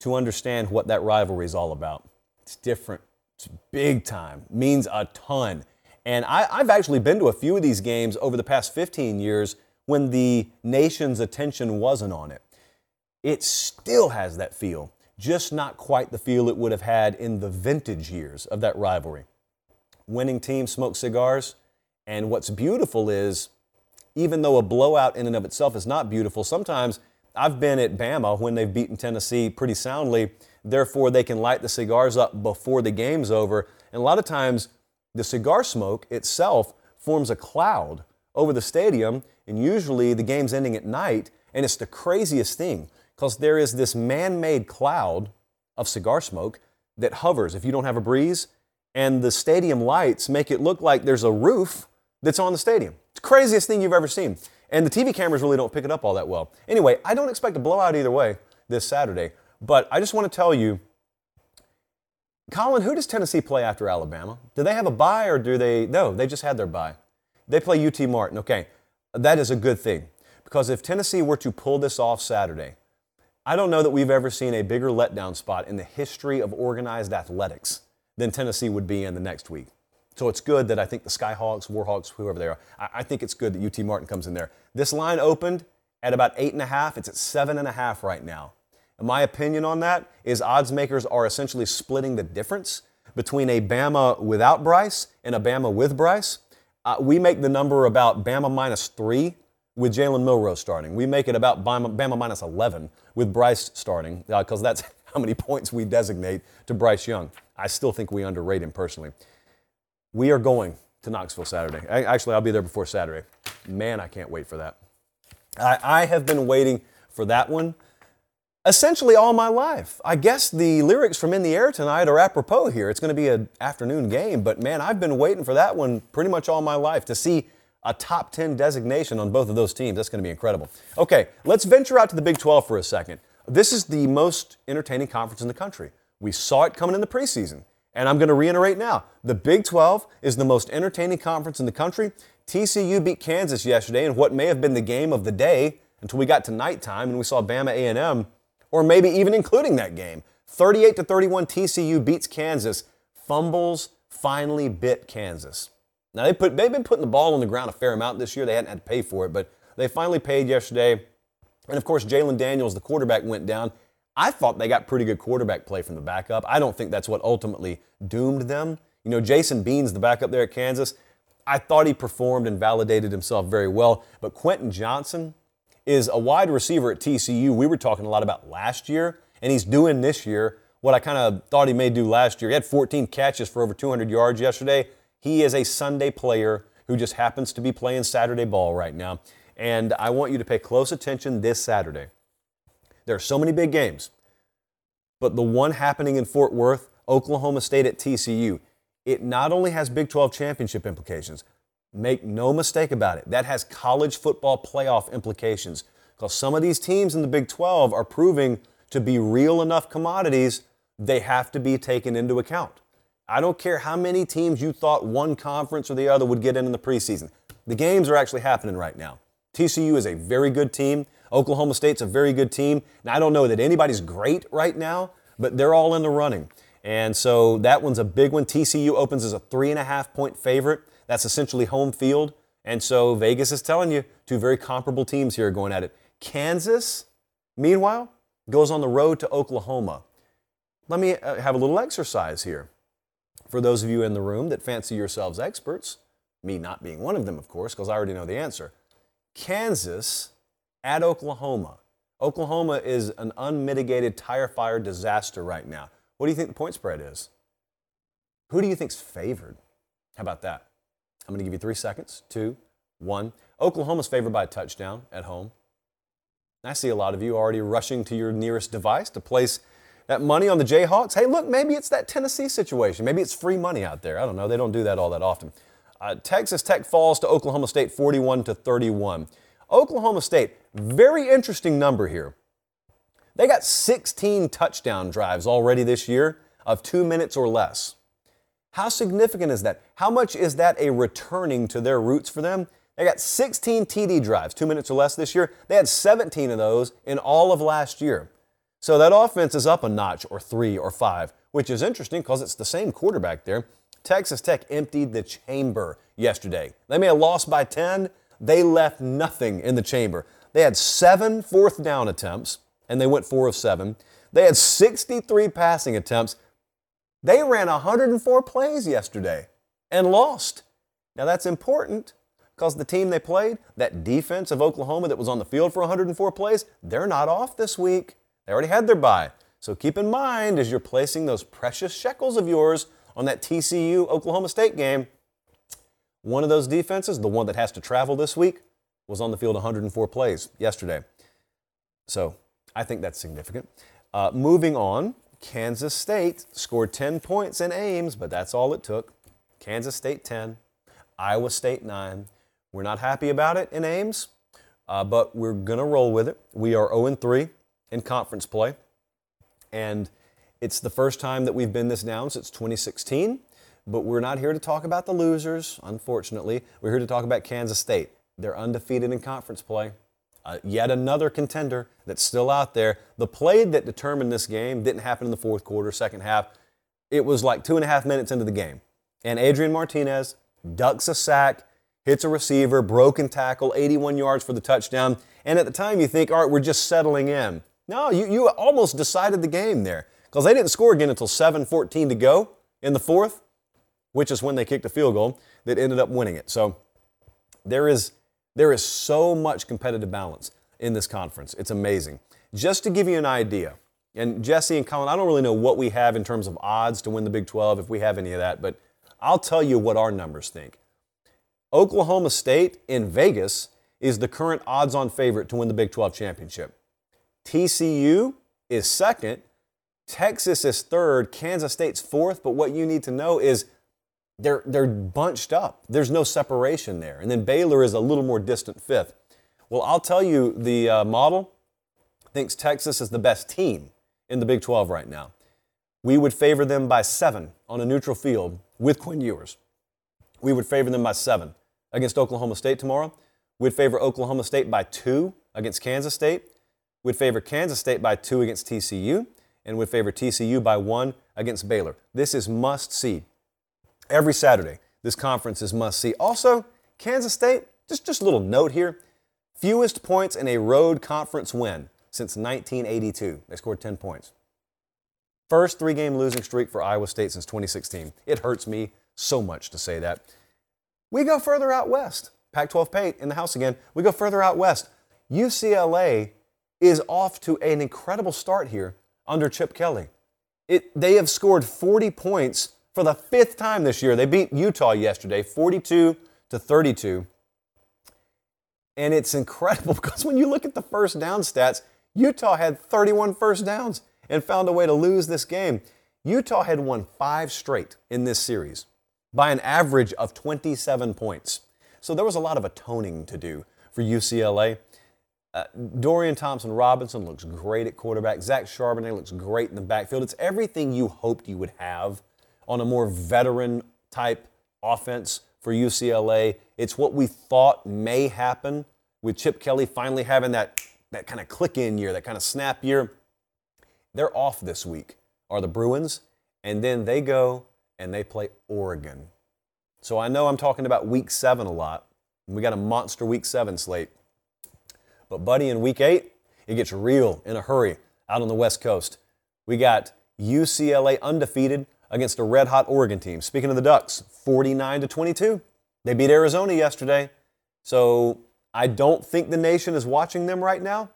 to understand what that rivalry is all about. It's different, it's big time, means a ton. And I, have actually been to a few of these games over the past 15 years when the nation's attention wasn't on it it still has that feel, just not quite the feel it would have had in the vintage years of that rivalry. Winning teams smoke cigars, and what's beautiful is even though a blowout in and of itself is not beautiful, sometimes I've been at Bama when they've beaten Tennessee pretty soundly. Therefore, they can light the cigars up before the game's over. And a lot of times, the cigar smoke itself forms a cloud over the stadium, and usually the game's ending at night. And it's the craziest thing because there is this man made cloud of cigar smoke that hovers if you don't have a breeze, and the stadium lights make it look like there's a roof that's on the stadium. It's the craziest thing you've ever seen. And the TV cameras really don't pick it up all that well. Anyway, I don't expect a blowout either way this Saturday, but I just want to tell you Colin, who does Tennessee play after Alabama? Do they have a bye or do they? No, they just had their bye. They play UT Martin. Okay, that is a good thing because if Tennessee were to pull this off Saturday, I don't know that we've ever seen a bigger letdown spot in the history of organized athletics than Tennessee would be in the next week. So it's good that I think the Skyhawks, Warhawks, whoever they are, I, think it's good that UT Martin comes in there. This line opened at about eight and a half. It's at seven and a half right now. My opinion on that is odds makers are essentially splitting the difference between a Bama without Bryce and a Bama with Bryce. Uh, we make the number about Bama minus three with Jalen Milroe starting. We make it about Bama, Bama minus 11 with Bryce starting because uh, that's how many points we designate to Bryce Young. I still think we underrate him personally. We are going to Knoxville Saturday. Actually, I'll be there before Saturday. Man, I can't wait for that. I, I have been waiting for that one essentially all my life. I guess the lyrics from In the Air tonight are apropos here. It's going to be an afternoon game, but man, I've been waiting for that one pretty much all my life to see a top 10 designation on both of those teams. That's going to be incredible. Okay, let's venture out to the Big 12 for a second. This is the most entertaining conference in the country. We saw it coming in the preseason. And I'm going to reiterate now the Big 12 is the most entertaining conference in the country. TCU beat Kansas yesterday in what may have been the game of the day until we got to nighttime and we saw Bama A&M, or maybe even including that game. 38 to 31, TCU beats Kansas. Fumbles finally bit Kansas. Now they put they've been putting the ball on the ground a fair amount this year. They hadn't had to pay for it, but they finally paid yesterday. And of course, Jalon Daniels, the quarterback, went down. I thought they got pretty good quarterback play from the backup. I don't think that's what ultimately doomed them. You know, Jason Bean's the backup there at Kansas. I thought he performed and validated himself very well. But Quentin Johnston is a wide receiver at TCU. We were talking a lot about last year, and he's doing this year what I kind of thought he may do last year. He had 14 catches for over 200 yards yesterday. He is a Sunday player who just happens to be playing Saturday ball right now. And I want you to pay close attention this Saturday. There are so many big games, but the one happening in Fort Worth, Oklahoma State at TCU, it not only has Big 12 championship implications, make no mistake about it, that has college football playoff implications because some of these teams in the Big 12 are proving to be real enough commodities, they have to be taken into account. I don't care how many teams you thought one conference or the other would get in in the preseason. The games are actually happening right now. TCU is a very good team. Oklahoma State's a very good team. Now, I don't know that anybody's great right now, but they're all in the running. And so that one's a big one. TCU opens as a three and a half point favorite. That's essentially home field. And so Vegas is telling you two very comparable teams here going at it. Kansas, meanwhile, goes on the road to Oklahoma. Let me uh, have a little exercise here. For those of you in the room that fancy yourselves experts, me not being one of them, of course, because I already know the answer. Kansas at Oklahoma. Oklahoma is an unmitigated tire fire disaster right now. What do you think the point spread is? Who do you think's favored? How about that? I'm going to give you three seconds. Two, one. Oklahoma's favored by a touchdown at home. I see a lot of you already rushing to your nearest device to place that money on the Jayhawks. Hey, look, maybe it's that Tennessee situation. Maybe it's free money out there. I don't know. They don't do that all that often. Uh, Texas Tech falls to Oklahoma State 41 to 31. Oklahoma State, very interesting number here. They got 16 touchdown drives already this year of two minutes or less. How significant is that? How much is that a returning to their roots for them? They got 16 TD drives, two minutes or less this year. They had 17 of those in all of last year. So that offense is up a notch or three or five, which is interesting because it's the same quarterback there. Texas Tech emptied the chamber yesterday. They may have lost by 10, they left nothing in the chamber. They had seven fourth down attempts, and they went four of seven. They had 63 passing attempts. They ran 104 plays yesterday and lost. Now that's important Because the team they played, that defense of Oklahoma that was on the field for 104 plays, they're not off this week. They already had their bye. So keep in mind as you're placing those precious shekels of yours on that TCU Oklahoma State game, one of those defenses, the one that has to travel this week, was on the field 104 plays yesterday. So I think that's significant. Uh, moving on, Kansas State scored 10 points in Ames, but that's all it took. Kansas State 10, Iowa State 9. We're not happy about it in Ames, uh, but we're going to roll with it. We are 0 3 in conference play, and it's the first time that we've been this down since 2016. But we're not here to talk about the losers, unfortunately. We're here to talk about Kansas State. They're undefeated in conference play. Uh, yet another contender that's still out there. The play that determined this game didn't happen in the fourth quarter, second half. It was like two and a half minutes into the game. And Adrian Martinez ducks a sack, hits a receiver, broken tackle, 81 yards for the touchdown. And at the time, you think, all right, we're just settling in. No, you, you almost decided the game there because they didn't score again until 7 14 to go in the fourth which is when they kicked a field goal that ended up winning it. So there is, there is so much competitive balance in this conference. It's amazing. Just to give you an idea, and Jesse and Colin, I don't really know what we have in terms of odds to win the Big 12, if we have any of that, but I'll tell you what our numbers think. Oklahoma State in Vegas is the current odds on favorite to win the Big 12 championship. TCU is second. Texas is third. Kansas State's fourth. But what you need to know is they're, they're bunched up. There's no separation there. And then Baylor is a little more distant fifth. Well, I'll tell you, the uh, model thinks Texas is the best team in the Big 12 right now. We would favor them by seven on a neutral field with Quinn Ewers. We would favor them by seven against Oklahoma State tomorrow. We'd favor Oklahoma State by two against Kansas State. We'd favor Kansas State by two against TCU. And we'd favor TCU by one against Baylor. This is must see every Saturday. This conference is must see. Also, Kansas State, just, just a little note here fewest points in a road conference win since 1982. They scored 10 points. First three game losing streak for Iowa State since 2016. It hurts me so much to say that. We go further out west. Pac 12 Pate in the house again. We go further out west. UCLA is off to an incredible start here under Chip Kelly. It, they have scored 40 points for the fifth time this year. They beat Utah yesterday, 42 to 32. And it's incredible because when you look at the first down stats, Utah had 31 first downs and found a way to lose this game. Utah had won five straight in this series by an average of 27 points. So there was a lot of atoning to do for UCLA. Uh, Dorian Thompson Robinson looks great at quarterback. Zach Charbonnet looks great in the backfield. It's everything you hoped you would have on a more veteran type offense for UCLA. It's what we thought may happen with Chip Kelly finally having that, that kind of click in year, that kind of snap year. They're off this week, are the Bruins, and then they go and they play Oregon. So I know I'm talking about week seven a lot. We got a monster week seven slate. But, buddy, in week eight, it gets real in a hurry out on the West Coast. We got UCLA undefeated against a red hot Oregon team. Speaking of the Ducks, 49 to 22. They beat Arizona yesterday. So I don't think the nation is watching them right now.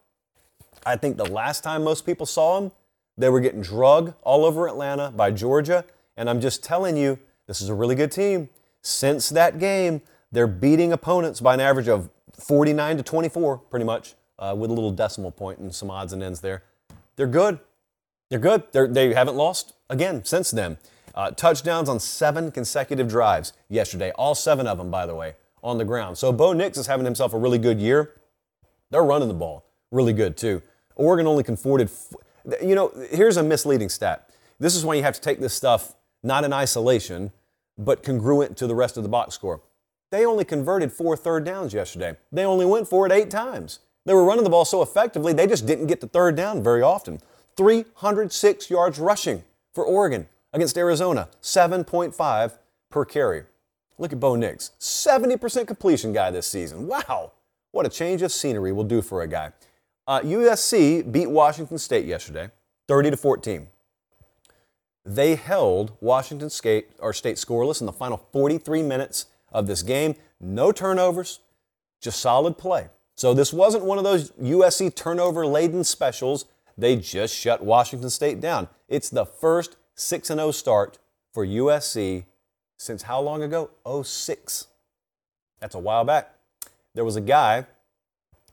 I think the last time most people saw them, they were getting drug all over Atlanta by Georgia. And I'm just telling you, this is a really good team. Since that game, they're beating opponents by an average of 49 to 24, pretty much, uh, with a little decimal point and some odds and ends there. They're good. They're good. They're, they haven't lost again since then. Uh, touchdowns on seven consecutive drives yesterday, all seven of them, by the way, on the ground. So Bo Nix is having himself a really good year. They're running the ball really good too. Oregon only converted. You know, here's a misleading stat. This is why you have to take this stuff not in isolation, but congruent to the rest of the box score. They only converted four third downs yesterday. They only went for it eight times. They were running the ball so effectively, they just didn't get the third down very often. 306 yards rushing for Oregon against Arizona, 7.5 per carry. Look at Bo Nix, 70% completion guy this season. Wow, what a change of scenery will do for a guy. Uh, USC beat Washington State yesterday, 30 to 14. They held Washington State, or State scoreless in the final 43 minutes of this game. No turnovers, just solid play. So this wasn't one of those USC turnover laden specials. They just shut Washington State down. It's the first 6 0 start for USC since how long ago? 06. That's a while back. There was a guy,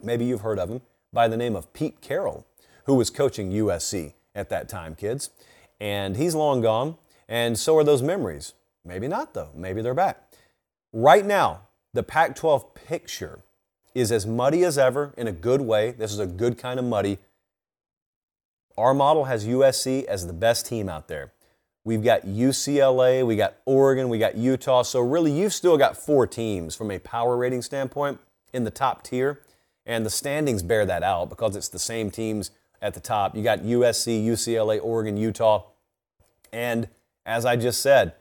maybe you've heard of him, by the name of Pete Carroll, who was coaching USC at that time, kids. And he's long gone, and so are those memories. Maybe not, though. Maybe they're back. Right now, the Pac 12 picture is as muddy as ever in a good way. This is a good kind of muddy. Our model has USC as the best team out there. We've got UCLA, we got Oregon, we got Utah. So, really, you've still got four teams from a power rating standpoint in the top tier. And the standings bear that out because it's the same teams at the top. You got USC, UCLA, Oregon, Utah. And as I just said,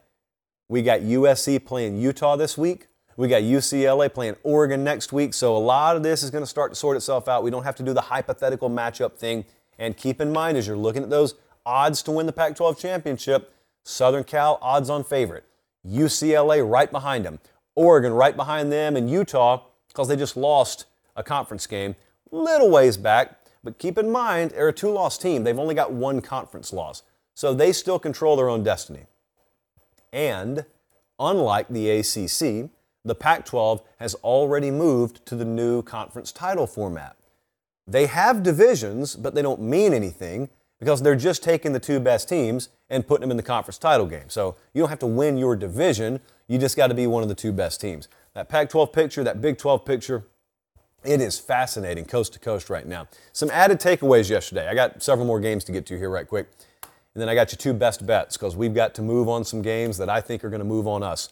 we got USC playing Utah this week. We got UCLA playing Oregon next week. So a lot of this is going to start to sort itself out. We don't have to do the hypothetical matchup thing. And keep in mind as you're looking at those odds to win the Pac 12 championship, Southern Cal odds on favorite. UCLA right behind them. Oregon right behind them. And Utah, because they just lost a conference game, little ways back. But keep in mind, they're a two loss team. They've only got one conference loss. So they still control their own destiny. And unlike the ACC, the Pac 12 has already moved to the new conference title format. They have divisions, but they don't mean anything because they're just taking the two best teams and putting them in the conference title game. So you don't have to win your division, you just got to be one of the two best teams. That Pac 12 picture, that Big 12 picture, it is fascinating coast to coast right now. Some added takeaways yesterday. I got several more games to get to here, right quick. And then I got you two best bets because we've got to move on some games that I think are going to move on us.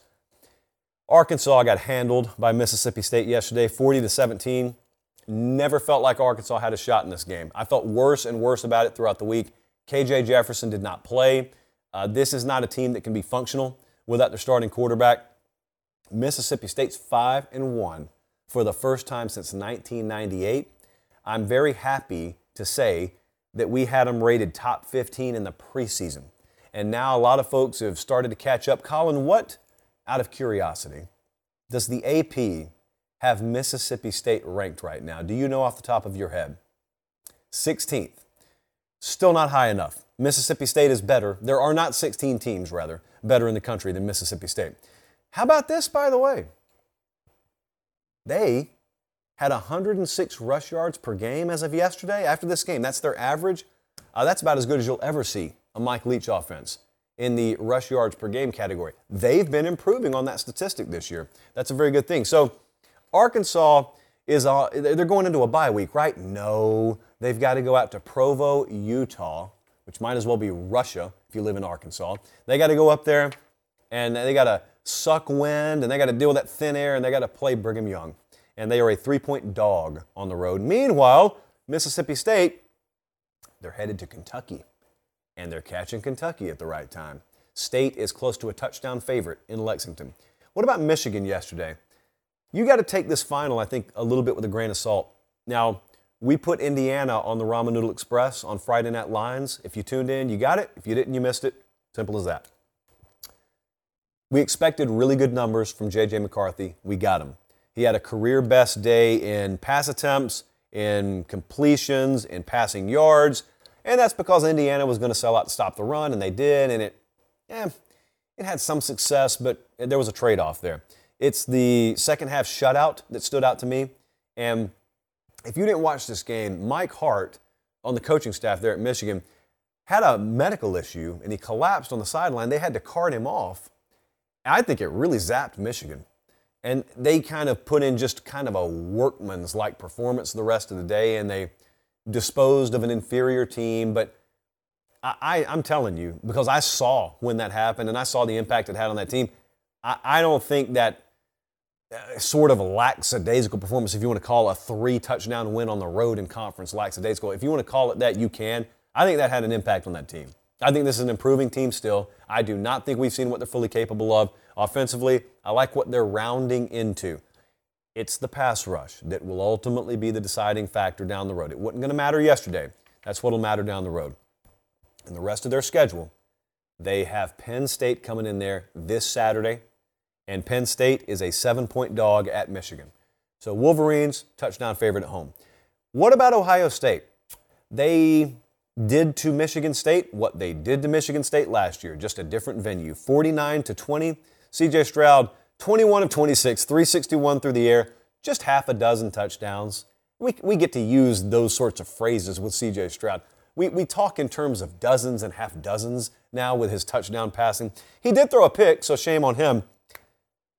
Arkansas got handled by Mississippi State yesterday, 40 to 17. Never felt like Arkansas had a shot in this game. I felt worse and worse about it throughout the week. KJ Jefferson did not play. Uh, this is not a team that can be functional without their starting quarterback. Mississippi State's 5 and 1 for the first time since 1998. I'm very happy to say that we had them rated top 15 in the preseason. And now a lot of folks have started to catch up. Colin, what, out of curiosity, does the AP have Mississippi State ranked right now? Do you know off the top of your head? 16th. Still not high enough. Mississippi State is better. There are not 16 teams, rather, better in the country than Mississippi State. How about this, by the way? They had 106 rush yards per game as of yesterday after this game. That's their average. Uh, that's about as good as you'll ever see a Mike Leach offense in the rush yards per game category. They've been improving on that statistic this year. That's a very good thing. So, Arkansas is uh, they're going into a bye week, right? No, they've got to go out to Provo, Utah, which might as well be Russia if you live in Arkansas. They got to go up there and they got to suck wind, and they got to deal with that thin air, and they got to play Brigham Young. And they are a three point dog on the road. Meanwhile, Mississippi State, they're headed to Kentucky, and they're catching Kentucky at the right time. State is close to a touchdown favorite in Lexington. What about Michigan yesterday? You got to take this final, I think, a little bit with a grain of salt. Now, we put Indiana on the Ramen Noodle Express on Friday Night Lines. If you tuned in, you got it. If you didn't, you missed it. Simple as that. We expected really good numbers from J.J. McCarthy. We got him. He had a career best day in pass attempts, in completions, in passing yards, and that's because Indiana was going to sell out to stop the run, and they did, and it, eh, it had some success, but there was a trade-off there. It's the second half shutout that stood out to me, and if you didn't watch this game, Mike Hart on the coaching staff there at Michigan had a medical issue, and he collapsed on the sideline. They had to cart him off I think it really zapped Michigan. And they kind of put in just kind of a workman's like performance the rest of the day, and they disposed of an inferior team. But I, am telling you, because I saw when that happened and I saw the impact it had on that team, I, I don't think that Uh, sort of lackadaisical performance, if you want to call a three touchdown win on the road in conference lackadaisical, if you want to call it that, you can. I think that had an impact on that team. I think this is an improving team still. I do not think we've seen what they're fully capable of. Offensively, I like what they're rounding into. It's the pass rush that will ultimately be the deciding factor down the road. It wasn't going to matter yesterday. That's what will matter down the road. And the rest of their schedule, they have Penn State coming in there this Saturday. And Penn State is a seven point dog at Michigan. So Wolverines, touchdown favorite at home. What about Ohio State? They did to Michigan State what they did to Michigan State last year, just a different venue. 49 to 20. CJ Stroud, 21 of 26, 361 through the air, just half a dozen touchdowns. We, we get to use those sorts of phrases with CJ Stroud. We, we talk in terms of dozens and half dozens now with his touchdown passing. He did throw a pick, so shame on him.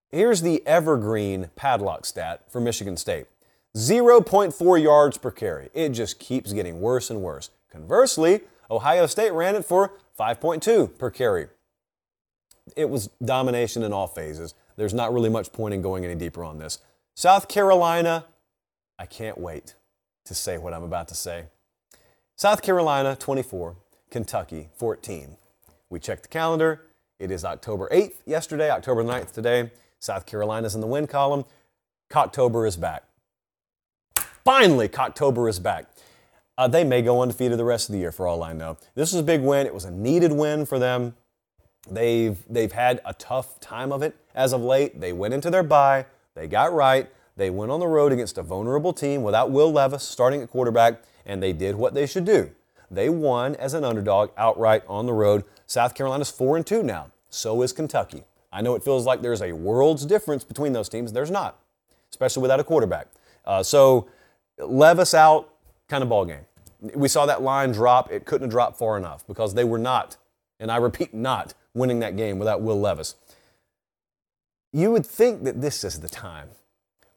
Here's the evergreen padlock stat for Michigan State 0.4 yards per carry. It just keeps getting worse and worse. Conversely, Ohio State ran it for 5.2 per carry. It was domination in all phases. There's not really much point in going any deeper on this. South Carolina, I can't wait to say what I'm about to say. South Carolina 24, Kentucky 14. We checked the calendar. It is October 8th yesterday, October 9th today. South Carolina's in the win column. Cocktober is back. Finally, Cocktober is back. Uh, they may go undefeated the rest of the year for all I know. This was a big win. It was a needed win for them. They've, they've had a tough time of it as of late. They went into their bye. They got right. They went on the road against a vulnerable team without Will Levis starting at quarterback, and they did what they should do. They won as an underdog outright on the road. South Carolina's 4 and 2 now. So is Kentucky. I know it feels like there's a world's difference between those teams. There's not, especially without a quarterback. Uh, so Levis out, kind of ball game. We saw that line drop. It couldn't have dropped far enough because they were not, and I repeat, not winning that game without Will Levis. You would think that this is the time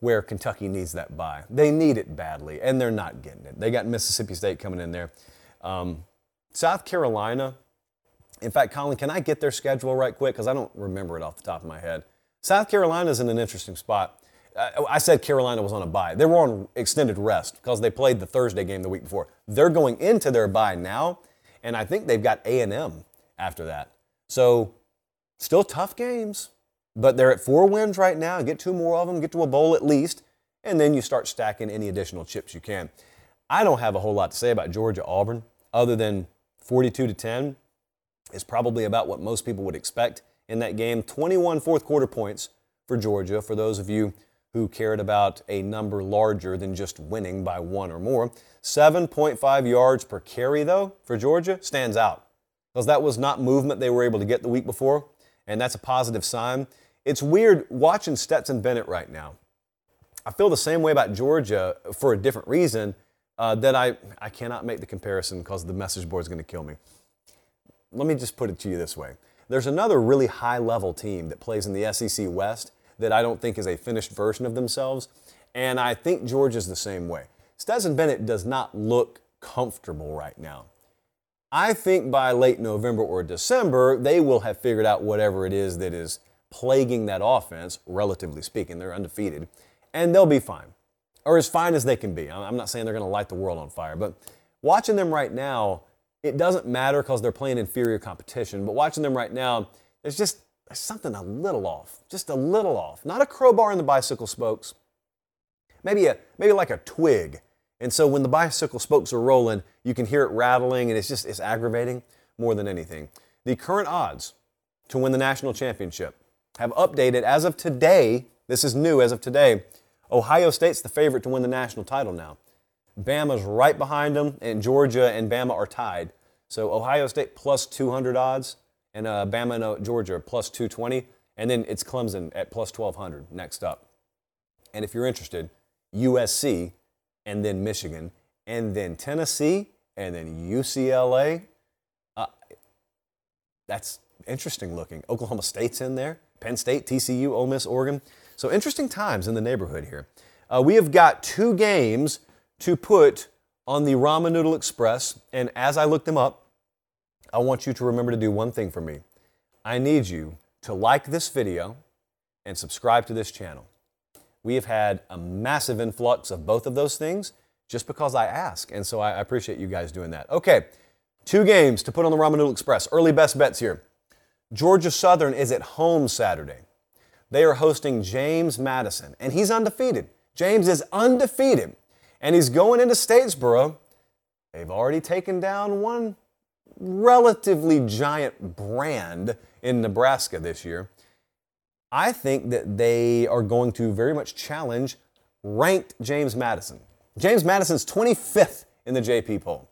where Kentucky needs that bye. They need it badly, and they're not getting it. They got Mississippi State coming in there. Um, South Carolina, in fact, Colin, can I get their schedule right quick? Because I don't remember it off the top of my head. South Carolina's in an interesting spot. I said Carolina was on a bye. They were on extended rest because they played the Thursday game the week before. They're going into their bye now, and I think they've got A&M after that. So, still tough games, but they're at four wins right now. Get two more of them, get to a bowl at least, and then you start stacking any additional chips you can. I don't have a whole lot to say about Georgia Auburn other than 42 to 10 is probably about what most people would expect in that game. 21 fourth quarter points for Georgia for those of you who cared about a number larger than just winning by one or more. 7.5 yards per carry, though, for Georgia stands out because that was not movement they were able to get the week before, and that's a positive sign. It's weird watching Stetson Bennett right now. I feel the same way about Georgia for a different reason uh, that I, I cannot make the comparison because the message board is going to kill me. Let me just put it to you this way. There's another really high level team that plays in the SEC West that I don't think is a finished version of themselves. And I think Georgia's the same way. Stetson Bennett does not look comfortable right now. I think by late November or December, they will have figured out whatever it is that is plaguing that offense, relatively speaking. They're undefeated, and they'll be fine, or as fine as they can be. I'm not saying they're going to light the world on fire, but watching them right now, it doesn't matter because they're playing inferior competition, but watching them right now, there's just there's something a little off, just a little off. Not a crowbar in the bicycle spokes, maybe a maybe like a twig. And so when the bicycle spokes are rolling, you can hear it rattling, and it's just it's aggravating more than anything. The current odds to win the national championship have updated as of today. This is new as of today. Ohio State's the favorite to win the national title now. Bama's right behind them, and Georgia and Bama are tied. So Ohio State plus 200 odds, and uh, Bama and uh, Georgia plus 220, and then it's Clemson at plus 1200 next up. And if you're interested, USC, and then Michigan, and then Tennessee, and then UCLA. Uh, that's interesting looking. Oklahoma State's in there, Penn State, TCU, Ole Miss, Oregon. So interesting times in the neighborhood here. Uh, we have got two games to put on the Ramen Noodle Express, and as I look them up, I want you to remember to do one thing for me. I need you to like this video and subscribe to this channel. We have had a massive influx of both of those things just because I ask, and so I appreciate you guys doing that. Okay, two games to put on the Ramen Noodle Express. Early best bets here. Georgia Southern is at home Saturday. They are hosting James Madison, and he's undefeated. James is undefeated, and he's going into Statesboro. They've already taken down one relatively giant brand in Nebraska this year. I think that they are going to very much challenge ranked James Madison. James Madison's 25th in the AP poll.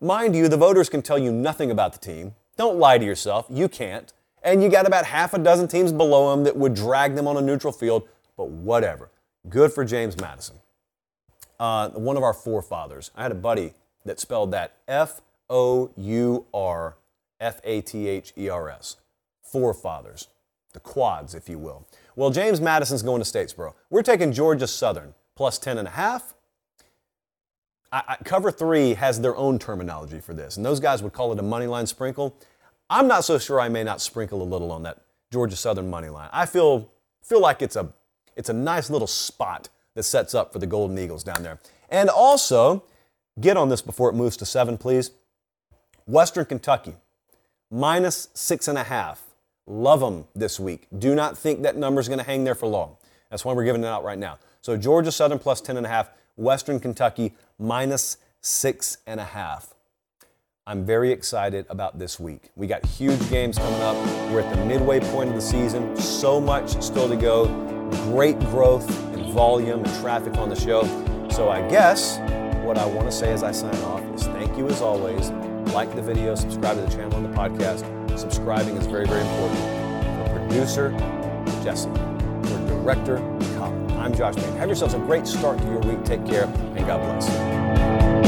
Mind you, the voters can tell you nothing about the team. Don't lie to yourself. You can't. And you got about half a dozen teams below him that would drag them on a neutral field, but whatever. Good for James Madison. Uh, one of our forefathers. I had a buddy that spelled that F O U R F A T H E R S. Forefathers. The quads, if you will. Well, James Madison's going to Statesboro. We're taking Georgia Southern plus 10 and a half. I, I, cover three has their own terminology for this, and those guys would call it a money line sprinkle. I'm not so sure I may not sprinkle a little on that Georgia Southern money line. I feel feel like it's a it's a nice little spot that sets up for the Golden Eagles down there. And also, get on this before it moves to seven, please. Western Kentucky, minus six and a half. Love them this week. Do not think that number is going to hang there for long. That's why we're giving it out right now. So Georgia Southern plus 10 and a half, Western Kentucky minus six and a half. I'm very excited about this week. We got huge games coming up. We're at the midway point of the season. So much still to go. Great growth and volume and traffic on the show. So I guess what I want to say as I sign off is thank you as always. Like the video, subscribe to the channel and the podcast. Subscribing is very, very important. For producer, Jesse. For director, Colin. I'm Josh Pate. Have yourselves a great start to your week. Take care and God bless.